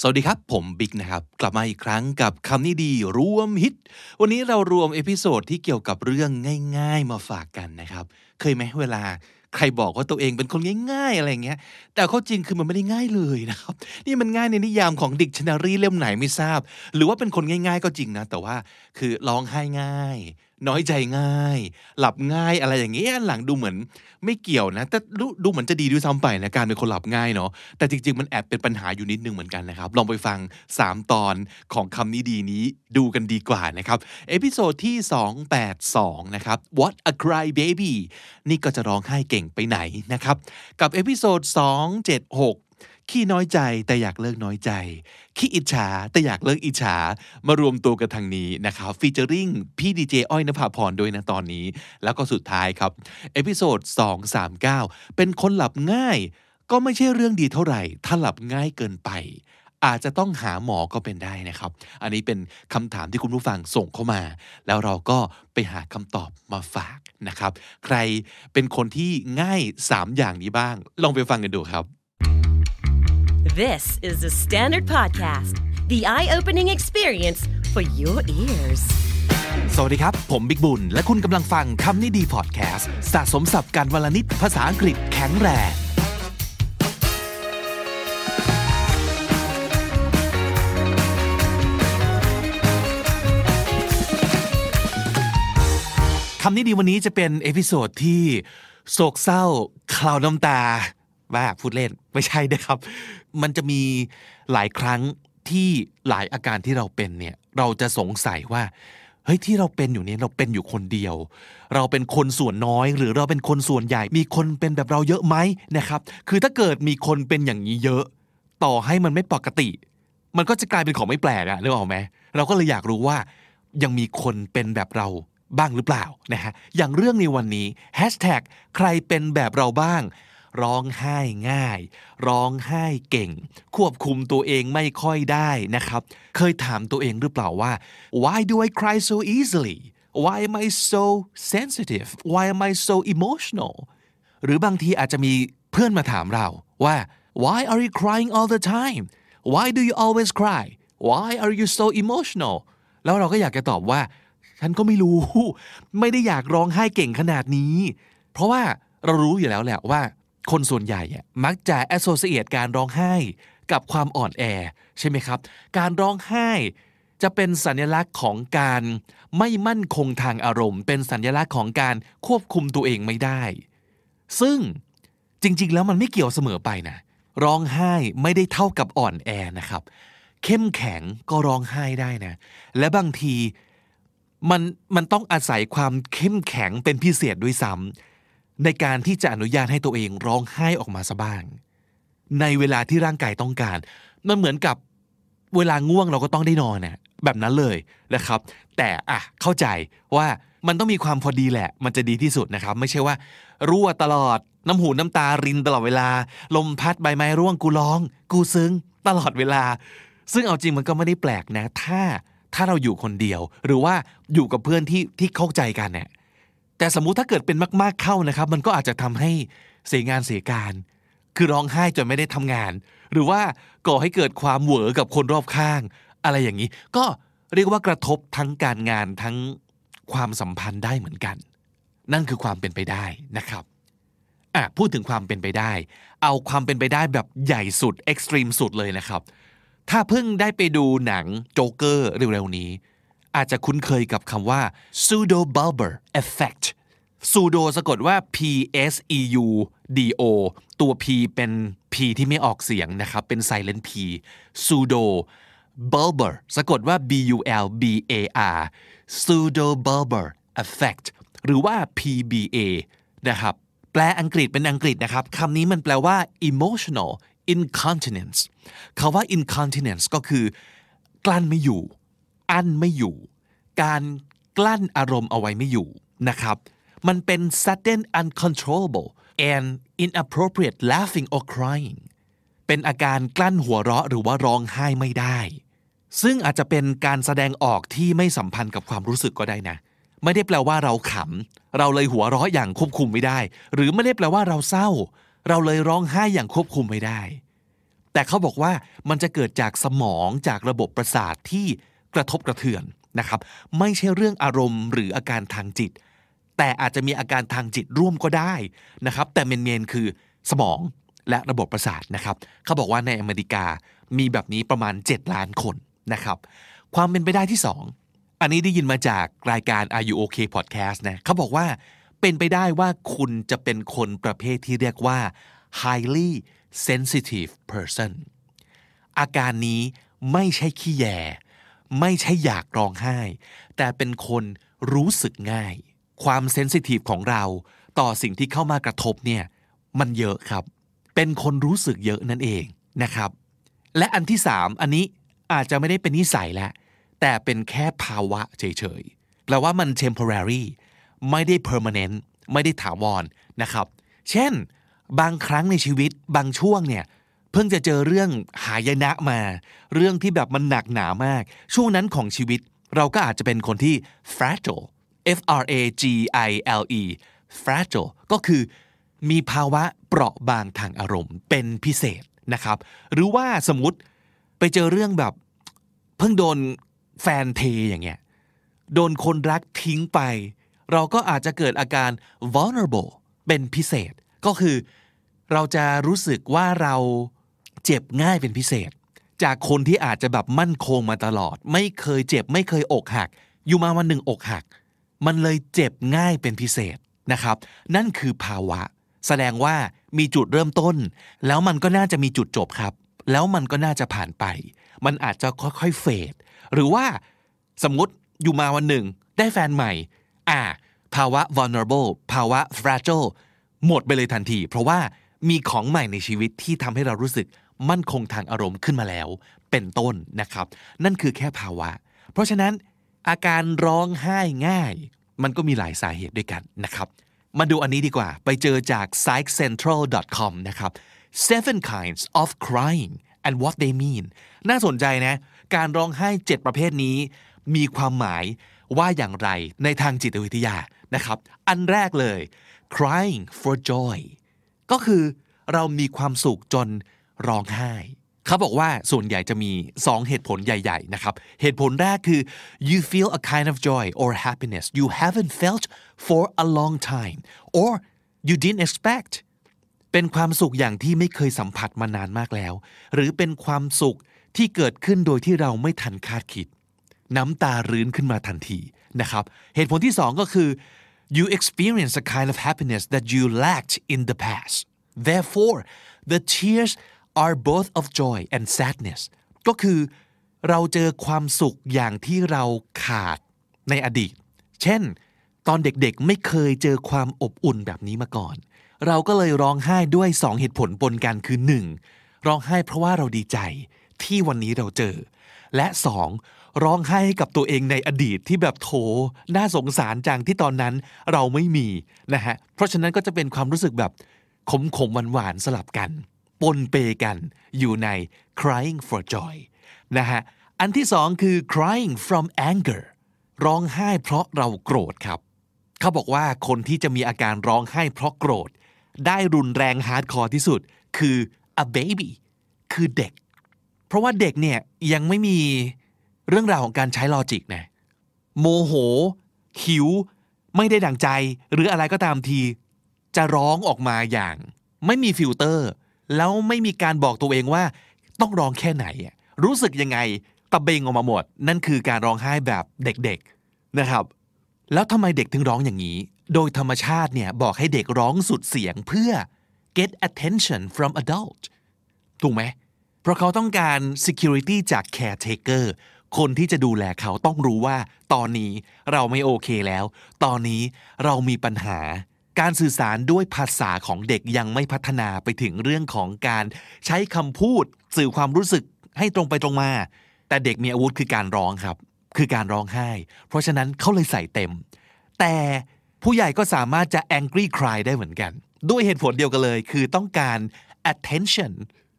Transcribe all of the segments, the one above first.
สวัสดีครับ ผมบิ๊กนะครับ กลับมาอีกครั้งกับคำนี้ดีรวมฮิต วันนี้เรารวม episode ที่เกี่ยวกับเรื่องง่าย ๆ มาฝากกันนะครับ เคยไหมเวลาใครบอกว่าตัวเองเป็นคนง่าย ๆ อะไรเงี้ย แต่ข้อจริงคือมันไม่ได้ง่ายเลยนะครับ นี่มันง่ายในนิยามของดิกชันนารีเล่มไหนไม่ทราบ หรือว่าเป็นคนง่าย ๆ ก็จริงนะ แต่ว่าคือร้องไห้ง่าย น้อยใจง่าย หลับง่ายอะไรอย่างเงี้ยหลังดูเหมือนไม่เกี่ยวนะ แต่ดูดูเหมือนจะดีด้วยซ้ำไปนะการเป็นคนหลับง่ายเนาะแต่จริง ๆ มันแอบเป็นปัญหาอยู่นิดนึงเหมือนกันนะครับ ลองไปฟัง 3 ตอนของคำนี้ดีนี้ดูกันดีกว่านะครับ episode ที่ 282 นะครับ What a Cry Baby นี่ก็จะร้องไห้เก่งไปไหนนะครับ กับ episode 276 ขี้น้อยใจแต่อยากเลิกน้อยใจ ขี้อิจฉาแต่อยากเลิกอิจฉามารวมตัวกันทางนี้นะครับ featuring พี่ดีเจอ้อยนภาพรด้วยนะตอนนี้ แล้วก็สุดท้ายครับ episode 239 เป็นคนหลับง่าย ก็ไม่ใช่เรื่องดีเท่าไหร่ ถ้าหลับง่ายเกินไป อาจจะต้องหาหมอก็เป็นได้นะครับ อันนี้เป็นคำถามที่คุณผู้ฟังส่งเข้ามา แล้วเราก็ไปหาคำตอบมาฝากนะครับ ใครเป็นคนที่ง่าย 3 อย่างนี้บ้าง ลองไปฟังกันดูครับ This is the Standard Podcast, the eye opening experience for your ears. สวัสดีครับ ผมบิ๊กบุญ และคุณกำลังฟังคำนี้ดีพอดแคสต์สะสมศัพท์การวลนิดภาษาอังกฤษแข็งแรงคำนี้ดีวันนี้จะเป็น episode ที่โศกเศร้าเคล้าน้ำตา ว่าพูดเล่นไม่ใช่นะครับ มันจะมีหลายครั้งที่หลายอาการที่เราเป็นเนี่ยเราจะสงสัยว่าเฮ้ยที่เราเป็นอยู่เนี่ยเราเป็นอยู่คนเดียว เราเป็นคนส่วนน้อย หรือเราเป็นคนส่วนใหญ่ มีคนเป็นแบบเราเยอะไหมนะครับ คือถ้าเกิดมีคนเป็นอย่างนี้เยอะ ต่อให้มันไม่ปกติ มันก็จะกลายเป็นของไม่แปลกอะนึกออกไหมเราก็เลยอยากรู้ว่า ยังมีคนเป็นแบบเราบ้างหรือเปล่านะฮะอย่างเรื่องในวันนี้แฮชแท็กใครเป็นแบบเราบ้าง ร้องไห้ง่าย ร้องไห้เก่ง ควบคุมตัวเองไม่ค่อยได้นะครับ เคยถามตัวเองหรือเปล่าว่า why do I cry so easily why am I so sensitive why am I so emotional หรือบางทีอาจจะมีเพื่อนมาถามเราว่า why are you crying all the time why do you always cry why are you so emotional แล้วเราก็อยากจะตอบว่า ฉันก็ไม่รู้ ไม่ได้อยากร้องไห้เก่งขนาดนี้ เพราะว่าเรารู้อยู่แล้วแหละว่า คนส่วนใหญ่มักจะ associate การร้องไห้กับความอ่อนแอใช่ไหมครับ การร้องไห้จะเป็นสัญลักษณ์ของการไม่มั่นคงทางอารมณ์ เป็นสัญลักษณ์ของการควบคุมตัวเองไม่ได้ ซึ่งจริง ๆ แล้วมันไม่เกี่ยวเสมอไปนะ ร้องไห้ไม่ได้เท่ากับอ่อนแอนะครับ เข้มแข็งก็ร้องไห้ได้นะ และบางทีมันมันต้องอาศัยความเข้มแข็งเป็นพิเศษด้วยซ้ำ ในการที่จะอนุญาตให้ตัวเองร้องไห้ออกมาซะบ้าง ในเวลาที่ร่างกายต้องการ มันเหมือนกับเวลาง่วงเราก็ต้องได้นอนนะแบบนั้นเลยนะครับ แต่อะเข้าใจว่ามันต้องมีความพอดีแหละ มันจะดีที่สุดนะครับ ไม่ใช่ว่า รั่วตลอดน้ำหูน้ำตารินตลอดเวลา ลมพัดใบไม้ร่วงกูร้อง กูซึ้ง ตลอดเวลา ซึ่งเอาจริงมันก็ไม่ได้แปลกนะ ถ้าถ้าเราอยู่คนเดียว หรือว่าอยู่กับเพื่อนที่ที่เข้าใจกันเนี่ย แต่สมมุติถ้าเกิดเป็นมาก ๆเข้านะครับ มันก็อาจจะทำให้เสียงานเสียการ คือร้องไห้จนไม่ได้ทำงาน หรือว่าก่อให้เกิดความเหวอกับคนรอบข้าง อะไรอย่างนี้ ก็เรียกว่ากระทบทั้งการงานทั้งความสัมพันธ์ได้เหมือนกัน นั่นคือความเป็นไปได้นะครับอะพูดถึงความเป็นไปได้ เอาความเป็นไปได้แบบใหญ่สุดเอ็กซ์ตรีมสุดเลยนะครับ ถ้าเพิ่งได้ไปดูหนังโจ๊กเกอร์เร็วๆนี้ อาจจะคุ้นเคยกับคำว่า pseudo bulbar effect pseudo สะกดว่า p s e u d o ตัว p เป็น p ที่ไม่ออกเสียงนะครับ เป็น silent p pseudo bulbar สะกดว่า b u l b a r pseudo bulbar effect หรือว่า PBA นะครับ แปลอังกฤษเป็นอังกฤษนะครับคำนี้มันแปลว่า emotional incontinence คาว่า incontinence ก็คือกลั้นไม่อยู่ อั้นไม่อยู่ การกลั้นอารมณ์เอาไว้ไม่อยู่นะครับมันเป็น sudden uncontrollable and inappropriate laughing or crying เป็นอาการกลั้นหัวเราะหรือว่าร้องไห้ไม่ได้ ซึ่งอาจจะเป็นการแสดงออกที่ไม่สัมพันธ์กับความรู้สึกก็ได้นะ ไม่ได้แปลว่าเราขำ เราเลยหัวเราะอย่างควบคุมไม่ได้ หรือไม่ได้แปลว่าเราเศร้า เราเลยร้องไห้อย่างควบคุมไม่ได้ แต่เขาบอกว่ามันจะเกิดจากสมองจากระบบประสาทที่ กระทบกระเทือนนะครับ ไม่ใช่เรื่องอารมณ์หรืออาการทางจิต แต่อาจจะมีอาการทางจิตร่วมก็ได้นะครับ แต่เมนๆคือสมองและระบบประสาทนะครับเขาบอกว่าในอเมริกามีแบบนี้ประมาณ 7 ล้านคนนะครับความเป็นไปได้ที่ 2 อันนี้ได้ยินมาจากรายการ Are You OK Podcast นะเขาบอกว่าเป็นไปได้ว่าคุณจะเป็นคนประเภทที่เรียกว่า highly sensitive person อาการนี้ไม่ใช่ขี้แย ไม่ใช่อยากร้องไห้ แต่เป็นคนรู้สึกง่าย ความเซนซิทีฟของเรา ต่อสิ่งที่เข้ามากระทบเนี่ยมันเยอะครับ เป็นคนรู้สึกเยอะนั่นเองนะครับ และอันที่สามอันนี้อาจจะไม่ได้เป็นนิสัยแล้วแต่เป็นแค่ภาวะเฉยๆแปลว่ามัน temporary ไม่ได้ permanent ไม่ได้ถาวรนะครับ เช่น บางครั้งในชีวิตบางช่วงเนี่ย พิ่งจะเจอเรื่องหายนะมา เรื่องที่แบบมันหนักหนามาก ช่วงนั้นของชีวิต เราก็อาจจะเป็นคนที่ fragile F R A G I L E fragile ก็คือมีภาวะเปราะบางทางอารมณ์เป็นพิเศษนะครับ หรือว่าสมมติไปเจอเรื่องแบบเพิ่งโดนแฟนเทอย่างเงี้ยโดนคนรักทิ้งไป เราก็อาจจะเกิดอาการ vulnerable เป็นพิเศษ ก็คือเราจะรู้สึกว่าเรา เจ็บง่ายเป็นพิเศษ จากคนที่อาจจะแบบมั่นคงมาตลอด ไม่เคยเจ็บ ไม่เคยอกหัก อยู่มาวันหนึ่งอกหัก มันเลยเจ็บง่ายเป็นพิเศษนะครับ นั่นคือภาวะ แสดงว่ามีจุดเริ่มต้น แล้วมันก็น่าจะมีจุดจบครับ แล้วมันก็น่าจะผ่านไป มันอาจจะค่อยๆเฟดหรือว่าสมมติอยู่มาวันหนึ่ง ได้แฟนใหม่ อ่า ภาวะ vulnerable ภาวะ fragile หมดไปเลยทันที เพราะว่ามีของใหม่ในชีวิตที่ทำให้เรารู้สึก มั่นคงทางอารมณ์ขึ้นมาแล้ว เป็นต้นนะครับ นั่นคือแค่ภาวะ เพราะฉะนั้นอาการร้องไห้ง่าย มันก็มีหลายสาเหตุด้วยกันนะครับมาดูอันนี้ดีกว่า ไปเจอจาก psychcentral.com นะครับ seven kinds of crying and what they mean น่าสนใจนะ การร้องไห้ 7 ประเภทนี้ มีความหมายว่าอย่างไรในทางจิตวิทยานะครับ อันแรกเลย crying for joy ก็คือเรามีความสุขจน ร้องไห้เขาบอกว่าส่วนใหญ่จะมี 2 เหตุผลใหญ่ ๆ นะครับ เหตุผลแรกคือ you feel a kind of joy or happiness you haven't felt for a long time or you didn't expect เป็นความสุขอย่างที่ไม่เคยสัมผัสมานานมากแล้ว หรือเป็นความสุขที่เกิดขึ้นโดยที่เราไม่ทันคาดคิด น้ำตารื้นขึ้นมาทันทีนะครับ เหตุผลที่สองก็คือ you experience a kind of happiness that you lacked in the past therefore the tears are both of joy and sadness ก็คือเราเจอความสุขอย่างที่เราขาดในอดีต เช่น ตอนเด็กๆไม่เคยเจอความอบอุ่นแบบนี้มาก่อน เราก็เลยร้องไห้ด้วยสองเหตุผลปนกันคือ 1. ร้องไห้เพราะว่าเราดีใจที่วันนี้เราเจอ และสองร้องไห้ให้กับตัวเองในอดีตที่แบบโถน่าสงสารจังที่ตอนนั้นเราไม่มีนะฮะเพราะฉะนั้นก็จะเป็นความรู้สึกแบบขมขมหวานหวานๆสลับกัน ปนเปกันอยู่ใน crying for joy นะฮะอันที่สองคือ crying from anger ร้องไห้เพราะเราโกรธครับ เขาบอกว่าคนที่จะมีอาการร้องไห้เพราะโกรธ ได้รุนแรง hardcore ที่สุด คือ a baby คือเด็ก เพราะว่าเด็กเนี่ยยังไม่มีเรื่องราวของการใช้ logic นะโมโห หิว ไม่ได้ดั่งใจ หรืออะไรก็ตามที จะร้องออกมาอย่าง ไม่มีฟิลเตอร์ แล้วไม่มีการบอกตัวเองว่าต้องร้องแค่ไหน รู้สึกยังไงตะเบ็งออกมาหมด นั่นคือการร้องไห้แบบเด็กๆนะครับ แล้วทำไมเด็กถึงร้องอย่างนี้ โดยธรรมชาติเนี่ยบอกให้เด็กร้องสุดเสียงเพื่อ get attention from adult ถูกไหม เพราะเขาต้องการ security จาก caretaker คนที่จะดูแลเขาต้องรู้ว่า ตอนนี้เราไม่โอเคแล้ว ตอนนี้เรามีปัญหา การสื่อสารด้วยภาษาของเด็กยังไม่พัฒนาไปถึงเรื่องของการใช้คำพูดสื่อความรู้สึกให้ตรงไปตรงมา แต่เด็กมีอาวุธคือการร้องครับ คือการร้องไห้ เพราะฉะนั้นเขาเลยใส่เต็ม แต่ผู้ใหญ่ก็สามารถจะ angry cry ได้เหมือนกัน ด้วยเหตุผลเดียวกันเลย คือต้องการ attention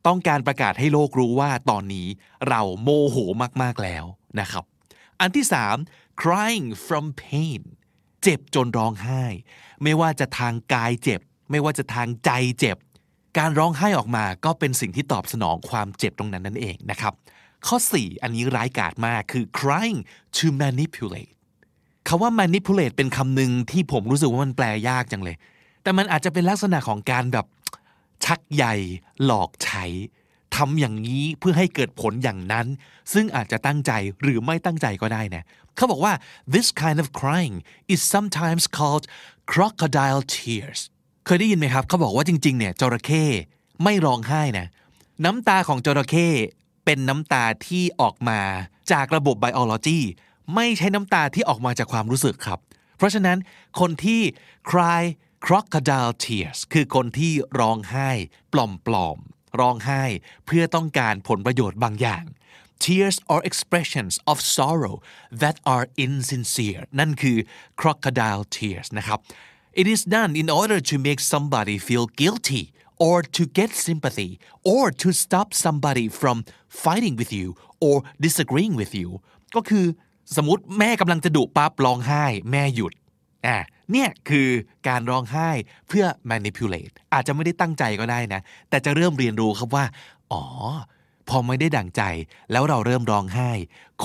ต้องการประกาศให้โลกรู้ว่าตอนนี้เราโมโหมาก ๆ แล้วนะครับ อันที่สาม crying from pain เจ็บจนร้องไห้ ไม่ว่าจะทางกายเจ็บ ไม่ว่าจะทางใจเจ็บ การร้องไห้ออกมาก็เป็นสิ่งที่ตอบสนองความเจ็บตรงนั้นนั่นเองนะครับ ข้อ 4 อันนี้ร้ายกาจมากคือ crying to manipulate คาว่า manipulate เป็นคำหนึ่งที่ผมรู้สึกว่ามันแปลยากจังเลย แต่มันอาจจะเป็นลักษณะของการแบบชักใยหลอกใช้ทำอย่างนี้เพื่อให้เกิดผลอย่างนั้น ซึ่งอาจจะตั้งใจหรือไม่ตั้งใจก็ได้นะเขาบอกว่า this kind of crying is sometimes called crocodile tears เคยได้ยินไหมครับ เขาบอกว่าจริงๆเนี่ยจระเข้ไม่ร้องไห้นะ น้ำตาของจระเข้เป็นน้ำตาที่ออกมาจากระบบไบโอโลจีไม่ใช่น้ำตาที่ออกมาจากความรู้สึกครับ เพราะฉะนั้นคนที่ cry crocodile tears คือคนที่ร้องไห้ ปลอมๆร้องไห้ เพื่อต้องการผลประโยชน์บางอย่าง tears are expressions of sorrow that are insincere นั่นคือ crocodile tears นะครับ It is done in order to make somebody feel guilty or to get sympathy or to stop somebody from fighting with you or disagreeing with you ก็คือสมมติแม่กำลังจะดุปั๊บร้องไห้แม่หยุดอ่ะเนี่ยคือการร้องไห้เพื่อ manipulate อาจจะไม่ได้ตั้งใจก็ได้นะ แต่จะเริ่มเรียนรู้ครับว่า อ๋อ พอไม่ได้ดั่งใจ แล้วเราเริ่มร้องไห้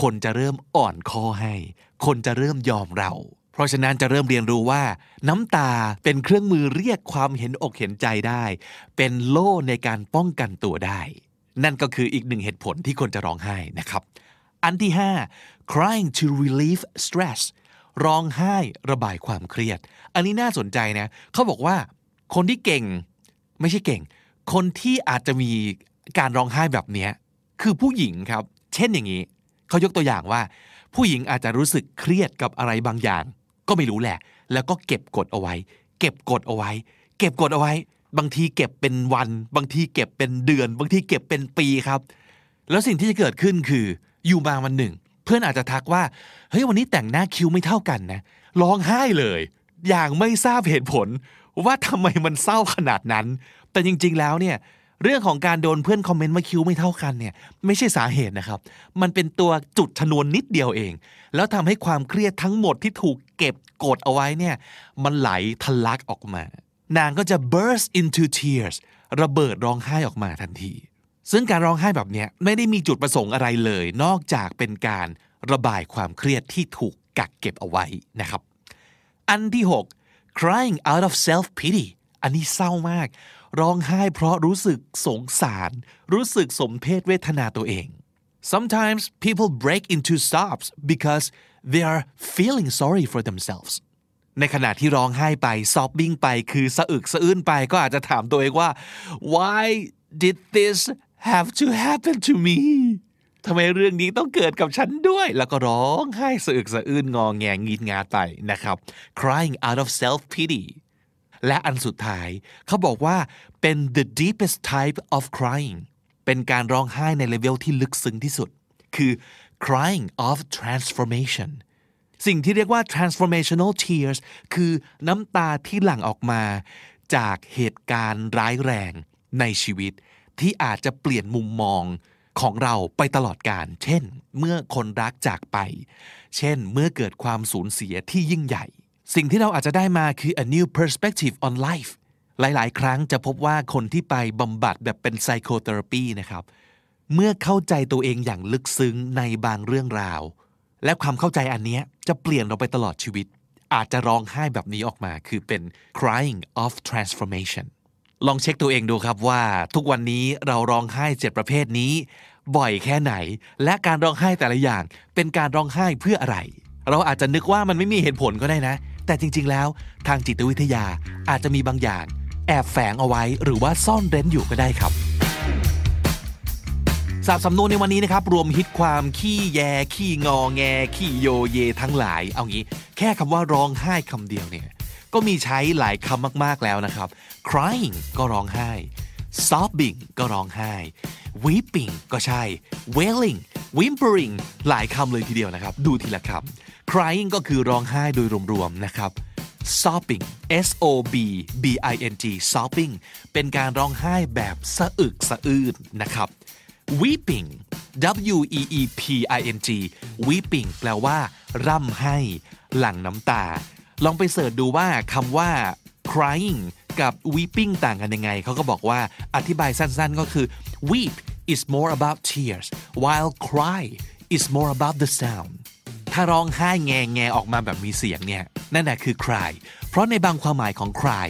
คนจะเริ่มอ่อนคอให้ คนจะเริ่มยอมเรา เพราะฉะนั้นจะเริ่มเรียนรู้ว่า น้ำตาเป็นเครื่องมือเรียกความเห็นอกเห็นใจได้ เป็นโล่ในการป้องกันตัวได้ นั่นก็คืออีกหนึ่งเหตุผลที่คนจะร้องไห้นะครับ อันที่ 5 crying to relieve stress ร้องไห้ระบายความเครียด อันนี้น่าสนใจนะ เขาบอกว่า คนที่เก่งไม่ใช่เก่ง คนที่อาจจะมี การร้องไห้แบบนี้คือผู้หญิงครับ เช่นอย่างนี้เขายกตัวอย่างว่า ผู้หญิงอาจจะรู้สึกเครียดกับอะไรบางอย่าง ก็ไม่รู้แหละ แล้วก็เก็บกดเอาไว้ เก็บกดเอาไว้ เก็บกดเอาไว้ บางทีเก็บเป็นวัน บางทีเก็บเป็นเดือน บางทีเก็บเป็นปีครับ แล้วสิ่งที่จะเกิดขึ้นคืออยู่มาวันหนึ่ง เพื่อนอาจจะทักว่าเฮ้ยวันนี้แต่งหน้าคิ้วไม่เท่ากันนะร้องไห้เลย อย่างไม่ทราบเหตุผลว่าทำไมมันเศร้าขนาดนั้น แต่จริง ๆ แล้วเนี่ย เรื่องของการโดนเพื่อนคอมเมนต์ว่าคิ้วไม่เท่ากันเนี่ยไม่ใช่สาเหตุนะครับ มันเป็นตัวจุดชนวนนิดเดียวเอง แล้วทำให้ความเครียดทั้งหมดที่ถูกเก็บกดเอาไว้เนี่ยมันไหลทะลักออกมา นางก็จะ burst into tears ระเบิดร้องไห้ออกมาทันที ซึ่งการร้องไห้แบบนี้ไม่ได้มีจุดประสงค์อะไรเลย นอกจากเป็นการระบายความเครียดที่ถูกกักเก็บเอาไว้นะครับ อันที่ 6 crying out of self pity อันนี้เศร้ามาก ร้องไห้เพราะรู้สึกสงสาร รู้สึกสมเพศเวทนาตัวเอง sometimes people break into sobs because they are feeling sorry for themselves ในขณะที่ร้องไห้ไปซอบบิ้งไปคือสะอึกสะอื้นไปก็อาจจะถามตัวเองว่า why did this have to happen to me ทำไมเรื่องนี้ต้องเกิดกับฉันด้วย แล้วก็ร้องไห้สะอึกสะอื้นงอแงงีดงาไปนะครับ crying out of self pity และอันสุดท้าย เขาบอกว่าเป็น the deepest type of crying เป็นการร้องไห้ในเลเวลที่ลึกซึ้งที่สุด คือ crying of transformation สิ่งที่เรียกว่า transformational tears คือน้ำตาที่หลั่งออกมาจากเหตุการณ์ร้ายแรงในชีวิต ที่อาจจะเปลี่ยนมุมมองของเราไปตลอดการ เช่น เมื่อคนรักจากไป เช่น เมื่อเกิดความสูญเสียที่ยิ่งใหญ่ สิ่งที่เราอาจจะได้มาคือ a new perspective on life หลาย ๆ ครั้งจะพบว่าคนที่ไปบำบัดแบบเป็น psychotherapy นะครับ เมื่อเข้าใจตัวเองอย่างลึกซึ้งในบางเรื่องราว และความเข้าใจอันนี้จะเปลี่ยนเราไปตลอดชีวิต อาจจะร้องไห้แบบนี้ออกมาคือเป็น crying of transformation ลองเช็คตัวเองดูครับว่า ทุกวันนี้เราร้องไห้เจ็ดประเภทนี้ บ่อยแค่ไหน และการร้องไห้แต่ละอย่าง เป็นการร้องไห้เพื่ออะไร เราอาจจะนึกว่ามันไม่มีเหตุผลก็ได้นะ แต่จริง ๆ แล้วทางจิตวิทยาอาจจะมีบางอย่าง แอบแฝงเอาไว้ หรือว่าซ่อนเร้นอยู่ก็ได้ครับสาบสำนวนในวันนี้นะครับรวมฮิตความขี้แย ขี้งอแง ขี้โยเยทั้งหลาย เอางี้ แค่คำว่าร้องไห้คำเดียวเนี่ยก็มีใช้หลายคำมากๆแล้วนะครับ crying ก็ร้องไห้ sobbing ก็ร้องไห้ weeping ก็ใช่ wailing whimpering หลายคำเลยทีเดียวนะครับ ดูทีละคำ crying ก็คือร้องไห้โดยรวมๆนะครับ sobbing s o b b i n g sobbing เป็นการร้องไห้แบบสะอึกสะอื้นนะครับ weeping w e e p i n g weeping แปลว่า ร่ำให้ หลั่งน้ำตา ลองไปเสิร์ชดูว่าคำว่า crying กับ weeping ต่างกันยังไง เขาก็บอกว่าอธิบายสั้นๆ ก็คือ weep is more about tears while cry is more about the sound ถ้าร้องไห้แงแงออกมาแบบมีเสียงเนี่ยนั่นแหละคือ cry เพราะในบางความหมายของ cry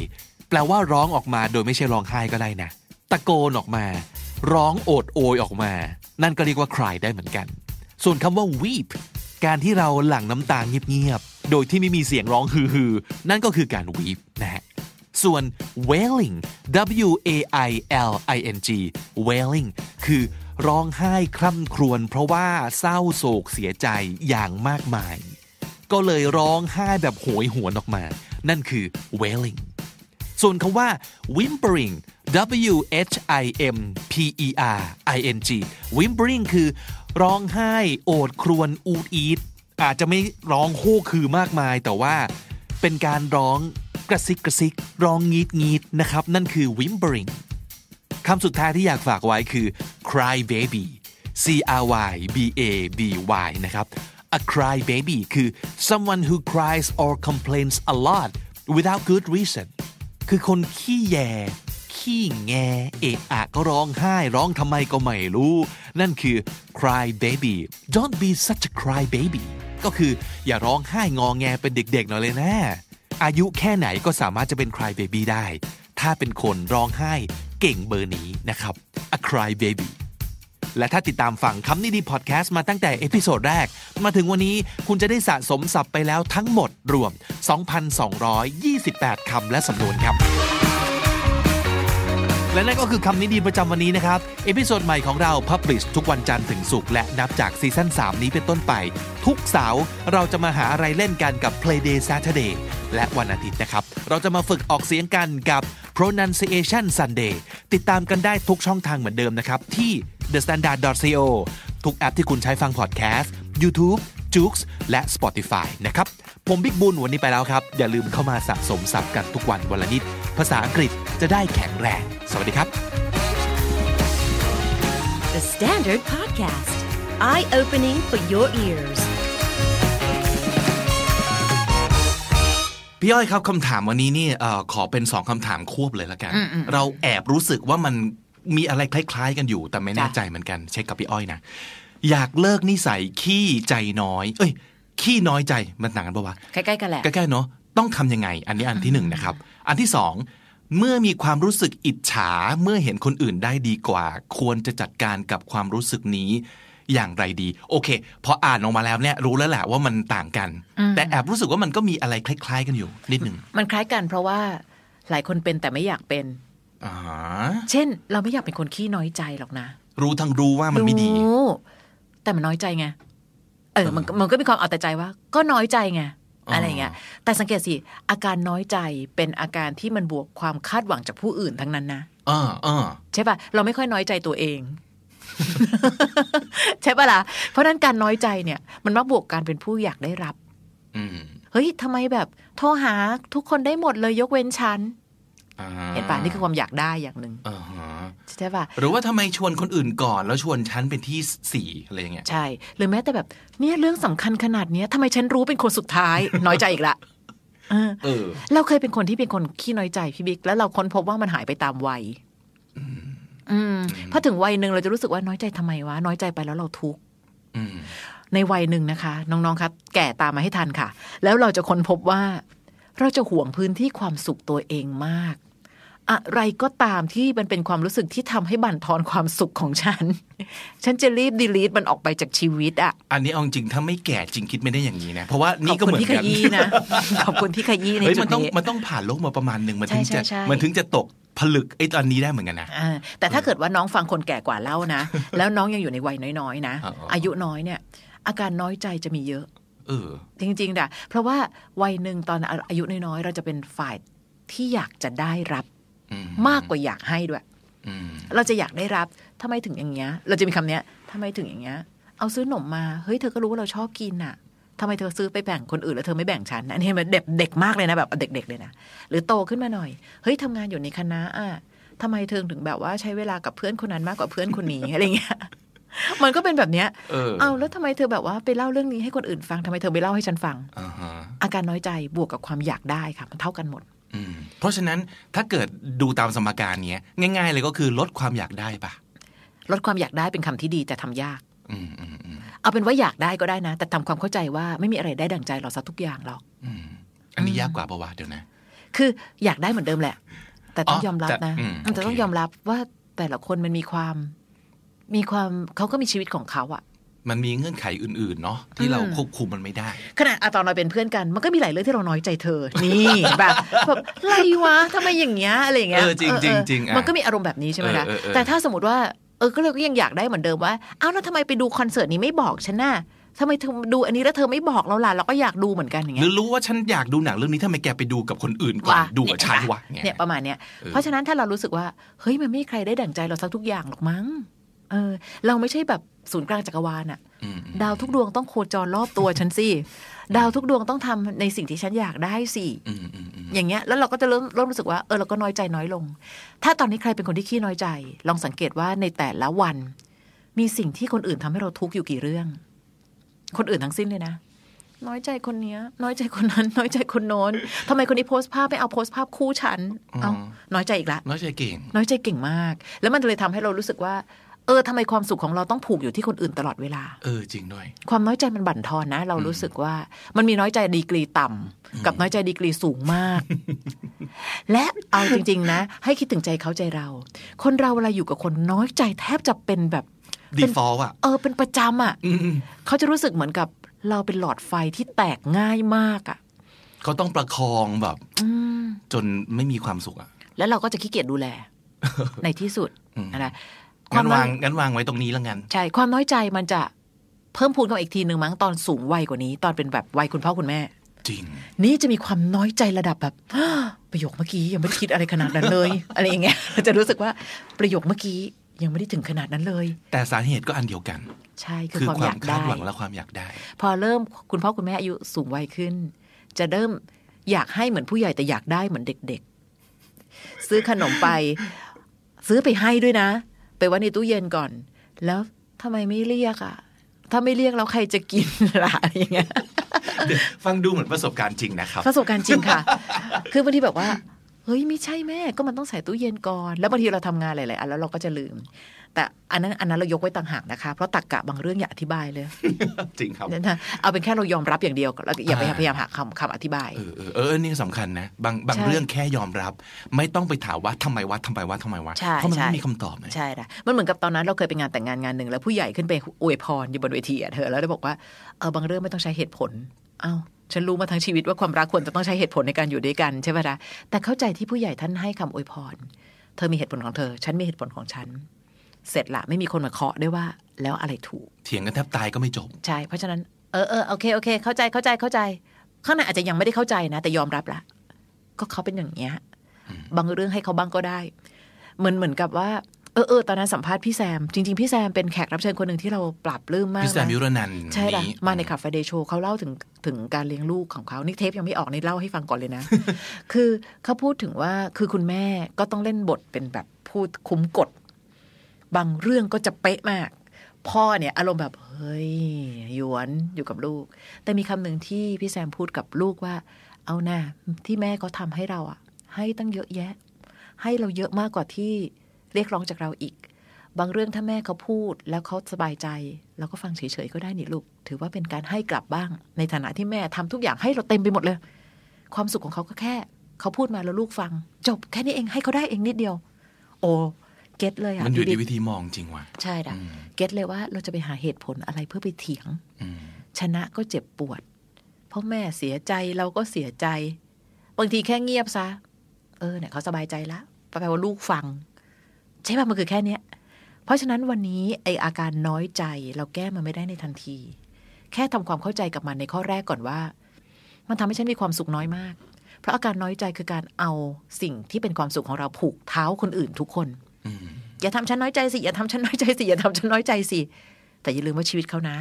แปลว่าร้องออกมาโดยไม่ใช่ร้องไห้ก็ได้นะ ตะโกนออกมา ร้องโอดโอยออกมา นั่นก็เรียกว่า cry ได้เหมือนกัน ส่วนคำว่า weep การที่เราหลั่งน้ำตาเงียบๆโดยที่ไม่มีเสียงร้องฮือๆนั่นก็คือการ weep นะฮะส่วน wailing w a i l i n g wailing คือ ร้องไห้คร่ำครวญเพราะว่าเศร้าโศกเสียใจอย่างมากมาย ก็เลยร้องไห้แบบโหยหวนออกมา นั่นคือ wailing ส่วนคำว่า whimpering w h i m p e r i n g whimpering คือ ร้องไห้โอดครวญอูดอีดอาจจะไม่ร้องโฮคือมากมาย แต่ว่าเป็นการร้องกระซิกกระซิกร้องงีดงีดนะครับ นั่นคือ whimpering คำสุดท้ายที่อยากฝากไว้คือ cry baby c r y b a b y นะครับ a cry baby คือ someone who cries or complains a lot without good reason คือคนขี้แยขี้แงเอะอะก็ร้องไห้ร้องทำไมก็ไม่รู้ นั่นคือ cry baby don't be such a cry baby ก็คืออย่าร้องไห้งอแงเป็นเด็กๆหน่อยเลยนะ อายุแค่ไหนก็สามารถจะเป็น cry baby ได้ ถ้าเป็นคนร้องไห้ เก่งเบอร์นี้นะครับ a cry baby และถ้าติดตามฟังคำนี้ดีพอดแคสต์มาตั้งแต่ episode แรก มาถึงวันนี้คุณจะได้สะสมศัพท์ไปแล้วทั้งหมดรวม 2,228 คำและสำนวนครับ และนั่นก็คือคำนี้ดีประจำวันนี้นะครับ episode ใหม่ของเรา publish ทุกวันจันทร์ถึงศุกร์และนับจาก season 3 นี้เป็นต้นไป ทุกเสาร์เราจะมาหาอะไรเล่นกันกับ Playday Saturday และวันอาทิตย์นะครับ เราจะมาฝึกออกเสียงกันกับ pronunciation Sunday ติดตามกันได้ทุกช่องทางเหมือนเดิมนะครับ ที่ thestandard.co ทุกแอปที่คุณใช้ฟังพอดแคสต์ YouTube j o o x และ Spotify นะครับ ผมบิ๊กบุญวันนี้ไปแล้วครับ อย่าลืมเข้ามาสะสมศัพท์กันทุกวันวันละนิด ภาษาอังกฤษจะได้แข็งแรง สวัสดีครับ The Standard Podcast, eye opening for your ears. พี่อ้อยครับคำถามวันนี้นี่เอ่อขอเป็นสองคำถามควบเลยละกัน เราแอบรู้สึกว่ามันมีอะไรคล้าย ๆ กันอยู่ แต่ไม่แน่ใจเหมือนกัน เช็คกับพี่อ้อยนะ อยากเลิกนิสัยขี้ใจน้อย เอ้ย ขี้น้อยใจมันต่างกันปะวะใกล้ๆกันแหละใกล้ๆเนาะต้องทำยังไง อันนี้อันที่หนึ่งนะครับ อันที่สองเมื่อมีความรู้สึกอิจฉาเมื่อเห็นคนอื่นได้ดีกว่า ควรจะจัดการกับความรู้สึกนี้ อย่างไรดี โอเคพออ่านออกมาแล้วเนี่ยรู้แล้วแหละว่ามันต่างกัน แต่แอบรู้สึกว่ามันก็มีอะไรคล้าย ๆ กันอยู่ นิดหนึ่งมันคล้ายกันเพราะว่าหลายคนเป็นแต่ไม่อยากเป็นอ่าเช่น เราไม่อยากเป็นคนขี้น้อยใจหรอกนะ รู้ทั้งรู้ว่ามันไม่ดีรู้แต่มันน้อยใจไงเออมันก็มันก็มีความเอาแต่ใจว่า ก็น้อยใจไงอ๋อออะไรอย่างเงี้ย แต่สังเกตสิอาการน้อยใจเป็นอาการที่มันบวกความคาดหวังจากผู้อื่นทั้งนั้นนะอ่าอ่าใช่ปะเราไม่ค่อยน้อยใจตัวเอง ใช่ปะล่ะเพราะฉะนั้นการน้อยใจเนี่ย มันมักบวกการเป็นผู้อยากได้รับอืมเฮ้ยทำไมแบบโทรหาทุกคนได้หมดเลยยกเว้นฉันอ่าเห็นปะนี่คือความอยากได้อย่างหนึ่งอ่าฮะใช่ปะหรือว่าทำไมชวนคนอื่นก่อนแล้วชวนฉันเป็นที่สี่อะไรอย่างเงี้ยใช่ หรือแม้แต่แบบเนี่ยเรื่องสำคัญขนาดเนี้ยทำไมฉันรู้เป็นคนสุดท้าย น้อยใจอีกละเออเออ เราเคยเป็นคนที่เป็นคนขี้น้อยใจพี่บิ๊กแล้วเราค้นพบว่ามันหายไปตามวัย อืมพอถึงวัยหนึ่งเราจะรู้สึกว่าน้อยใจทำไมวะ น้อยใจไปแล้วเราทุกข์อืมในวัยหนึ่งนะคะ น้องๆครับแก่ตามมาให้ทันค่ะ แล้วเราจะค้นพบว่า เราจะห่วงพื้นที่ความสุขตัวเองมาก อะไรก็ตามที่มันเป็นความรู้สึกที่ทำให้บั่นทอนความสุขของฉัน ฉันจะรีบดีลีทมันออกไปจากชีวิตอะอันนี้เอาจริงถ้าไม่แก่จริงคิดไม่ได้อย่างนี้นะ เพราะว่าขอนี่บก็คุเหณมือนที่ขกันยี้นะขอบคุณที่ขยี้ในเฮ้ยจุมัดนต้องนี้มันต้องผ่านโลกมาประมาณหนึ่งมันถึงใช่จะใช่ใช่มันถึงจะตก ผลึกไอ้ตอนนี้ได้เหมือนกันนะอ่าแต่ถ้าเกิดว่าน้องฟังคนแก่กว่าเล่านะ แล้วน้องยังอยู่ในวัยน้อยๆนะอ๋ออ๋ออายุน้อยเนี่ย อาการน้อยใจจะมีเยอะเออจริงๆนะเพราะว่าวัยหนึ่งตอนอายุน้อยๆเราจะเป็นฝ่ายที่อยากจะได้รับอืมมากกว่าอยากให้ด้วยอืมเราจะอยากได้รับทำไมถึงอย่างเงี้ย เราจะมีคำเนี้ยทำไมถึงอย่างเงี้ย เอาซื้อหนมมา เฮ้ยเธอก็รู้ว่าเราชอบกินน่ะ ทำไมเธอซื้อไปแบ่งคนอื่นแล้วเธอไม่แบ่งฉันอันนี้มันเด็กเด็กมากเลยนะแบบเด็ก ๆ เลยนะหรือโตขึ้นมาหน่อยเฮ้ยทำงานอยู่ในคณะอะทำไมเธอถึงแบบว่าใช้เวลากับเพื่อนคนนั้นมากกว่าเพื่อนคนนี้อะไรเงี้ยมันก็เป็นแบบเนี้ย เออเอาแล้วทำไมเธอแบบว่าไปเล่าเรื่องนี้ให้คนอื่นฟังทำไมเธอไปเล่าให้ฉันฟังอ่าฮะอาการน้อยใจบวกกับความอยากได้ค่ะ มันเท่ากันหมดอืมเพราะฉะนั้นถ้าเกิดดูตามสมการเนี้ย ง่าย ๆ เลยก็คือลดความอยากได้ปะลดความอยากได้เป็นคำที่ดีแต่ทำยากอืมอืมอืม เอาเป็นว่าอยากได้ก็ได้นะ แต่ทำความเข้าใจว่าไม่มีอะไรได้ดังใจเราซะทุกอย่างหรอกอืมอันนี้ยากกว่าประวัติเดี๋ยวนะ คืออยากได้เหมือนเดิมแหละ แต่ต้องอ๋อยอมรับแต่นะอืมแต่ต้องโอเคยอมรับว่าแต่ละคนมันมีความ มีความเขาก็มีชีวิตของเขาอะมันมีเงื่อนไขอื่นๆ เนาะที่เราควบคุมมันไม่ได้ ขนาดอะตอนเราเป็นเพื่อนกัน มันก็มีหลายเรื่องที่เราน้อยใจเธอ นี่แบบแบบอะไรวะทำไมอย่างเงี้ยอะไรอย่างเงี้ยเออจริงจริงจริงอะมันก็มีอารมณ์แบบนี้ใช่ไหมคะเออเออเออแต่ถ้าสมมติว่าเออก็เลยก็ยังอยากได้เหมือนเดิมว่าอ้าวแล้วทำไมไปดูคอนเสิร์ตนี้ไม่บอกฉันน่ะทำไมเธอดูอันนี้แล้วเธอไม่บอกเราล่ะเราก็อยากดูเหมือนกันอย่างหเงี้รืยอรู้ว่าฉันอยากดูหนังเรื่องนี้ทำไมแกไปดูกับคนอื่นก่อนว่ะดูกับฉันวะเนี่ยประมาณเนี้ยเออเพราะฉะนั้นถ้าเรารู้สึกว่าเฮ้ยมันไม่มีใครได้ดั่งใจเราสักทุกอย่างหรอกมั้งเออเราไม่ใช่แบบ ศูนย์กลางจักรวาลอะอืมดาวทุกดวงต้องโคจรรอบตัวฉันสิดาวทุกดวงต้องทำในสิ่งที่ฉันอยากได้สิอืมอืมอืมอย่างเงี้ยแล้วเราก็จะเริ่มเริ่มรู้สึกว่าเออเราก็น้อยใจน้อยลง ถ้าตอนนี้ใครเป็นคนที่ขี้น้อยใจ ลองสังเกตว่าในแต่ละวัน มีสิ่งที่คนอื่นทำให้เราทุกข์อยู่กี่เรื่อง คนอื่นทั้งสิ้นเลยนะน้อยใจคนเนี้ย น้อยใจคนนั้น น้อยใจคนโน้นทำไมคนนี้โพสต์ภาพไม่เอาโพสต์ภาพคู่ฉัน เอาน้อยใจอีกละ น้อยใจเก่ง น้อยใจเก่งมาก แล้วมันเลยทำให้เรารู้สึกว่าเออทำไมความสุขของเราต้องผูกอยู่ที่คนอื่นตลอดเวลา เออจริงด้วย ความน้อยใจมันบั่นทอนนะ เรารู้สึกว่ามันมีน้อยใจดีกรีต่ำกับน้อยใจดีกรีสูงมาก และเอาจริง ๆ นะ ให้คิดถึงใจเขาใจเรา คนเราเวลาอยู่กับคนน้อยใจแทบจะเป็นแบบ default อะเออเป็นประจำอะอืมเขาจะรู้สึกเหมือนกับเราเป็นหลอดไฟที่แตกง่ายมากอะเขาต้องประคองแบบอืมจนไม่มีความสุขอะแล้วเราก็จะขี้เกียจดูแล ในที่สุดอืมนะค งั้วามนน้อวายงงั้นวางไว้ตรงนี้แล้วกัน ใช่ความน้อยใจมันจะเพิ่มพูนกันอีกทีหนึ่งมั้งตอนสูงวัยกว่านี้ ตอนเป็นแบบวัยคุณพ่อคุณแม่ จริง นี่จะมีความน้อยใจระดับแบบประโยคเมื่อกี้ยังไม่ได้คิดอะไรขนาดนั้นเลย อะไรอย่างเงี้ยเราจะรู้สึกว่าประโยคเมื่อกี้ยังไม่ได้ถึงขนาดนั้นเลย แต่สาเหตุก็อันเดียวกัน ใช่คือคือความควาอยามกคาได้ดหวังและความอยากได้ พอเริ่มคุณพ่อคุณแม่อายุสูงวัยขึ้น จะเริ่มอยากให้เหมือนผู้ใหญ่แต่อยากได้เหมือนเด็ก ๆ ซื้อขนมไป ซื้อไปให้ด้วยนะ ไปไว้ในตู้เย็นก่อน แล้วทำไมไม่เรียกอะ ถ้าไม่เรียกแล้วใครจะกินล่ะอะไรอย่างเงี้ยฟังดูเหมือนประสบการณ์จริงนะครับ ประสบการณ์จริงค่ะ คือบางทีแบบว่า เฮ้ยไม่ใช่แม่ก็มันต้องใส่ตู้เย็นก่อน แล้วบางทีเราทำงานหลายๆอันแล้วเราก็จะลืม แต่อันนั้นอันนั้นเรายกไว้ต่างหากนะคะ เพราะตักกะบางเรื่องอย่าอธิบายเลย จริงครับเนี่ยนะเอาเป็นแค่เรายอมรับอย่างเดียวแล้วอย่าไปอ่าพยายามหาคำคำอธิบาย เออเออเออนี่สำคัญนะ บางบางใช่เรื่องแค่ยอมรับ ไม่ต้องไปถามว่าทำไมวะทำไมวะทำไมวะใช่เพราะมันใช่ไม่มีคำตอบนะใช่นะมันเหมือนกับตอนนั้นเราเคยไปงานแต่งงานงานหนึ่งแล้วผู้ใหญ่ขึ้นไปอวยพรอยู่บนเวทีอะเธอแล้วได้บอกว่าเออบางเรื่องไม่ต้องใช้เหตุผลเอ้าฉันรู้มาทั้งชีวิตว่าความรักควรจะต้องใช้เหตุผลในการอยู่ด้วยกันใช่ไหมล่ะแต่เข้าใจที่ผู้ใหญ่ท่านให้คำอวยพร เธอมีเหตุผลของเธอ ฉันมีเหตุผลของฉัน เสร็จละไม่มีคนมาเคาะด้วยว่า แล้วอะไรถูก เถียงกันแทบตายก็ไม่จบ ใช่ เพราะฉะนั้นเออเออโอเคโอเค เข้าใจเข้าใจเข้าใจ ข้างในอาจจะยังไม่ได้เข้าใจนะ แต่ยอมรับละก็เขาเป็นอย่างเงี้ยบางเรื่องให้เขาบ้างก็ได้ เหมือนเหมือนกับว่าเออเออตอนนั้นสัมภาษณ์พี่แซม จริง ๆ พี่แซมเป็นแขกรับเชิญคนหนึ่งที่เราปรับปลื้มมากพี่แซมนะยุรนันท์ใช่ละนี้มาในคาเฟ่เดโชเขาเล่าถึงถึงการเลี้ยงลูกของเขานี่เทปยังไม่ออกนี่เล่าให้ฟังก่อนเลยนะ คือเขาพูดถึงว่าคือคุณแม่ก็ต้องเล่นบทเป็นแบบพูดคุ้มกฎ บางเรื่องก็จะเป๊ะมาก พ่อเนี่ยอารมณ์แบบเฮ้ยหยวนอยู่กับลูก แต่มีคำหนึ่งที่พี่แซมพูดกับลูกว่า เอาหน้าที่แม่ก็ทำให้เราอะให้ตั้งเยอะแยะ ให้เราเยอะมากกว่าที่เรียกร้องจากเราอีก บางเรื่องถ้าแม่เขาพูดแล้วเขาสบายใจเราก็ฟังเฉยๆก็ได้นี่ลูก ถือว่าเป็นการให้กลับบ้าง ในฐานะที่แม่ทำทุกอย่างให้เราเต็มไปหมดเลย ความสุขของเขาก็แค่ เขาพูดมาแล้วลูกฟัง จบแค่นี้เองให้เขาได้เองนิดเดียว โอ้ get เลยอะมันอยู่พี่ที่บิ๊กวิธีมองจริงว่ะใช่ด่ะอืม get เลยว่าเราจะไปหาเหตุผลอะไรเพื่อไปเถียงอืมชนะก็เจ็บปวด เพราะแม่เสียใจเราก็เสียใจ บางทีแค่เงียบซะ เออเนี่ยเขาสบายใจละแปลว่าลูกฟัง ใช่ป่ะมันคือแค่เนี้ย เพราะฉะนั้นวันนี้ไออาการน้อยใจเราแก้มันไม่ได้ในทันที แค่ทำความเข้าใจกับมันในข้อแรกก่อนว่า มันทำให้ฉันมีความสุขน้อยมาก เพราะอาการน้อยใจคือการเอาสิ่งที่เป็นความสุขของเราผูกเท้าคนอื่นทุกคน อืมอย่าทำฉันน้อยใจสิ อย่าทำฉันน้อยใจสิ อย่าทำฉันน้อยใจสิ แต่อย่าลืมว่าชีวิตเขานะ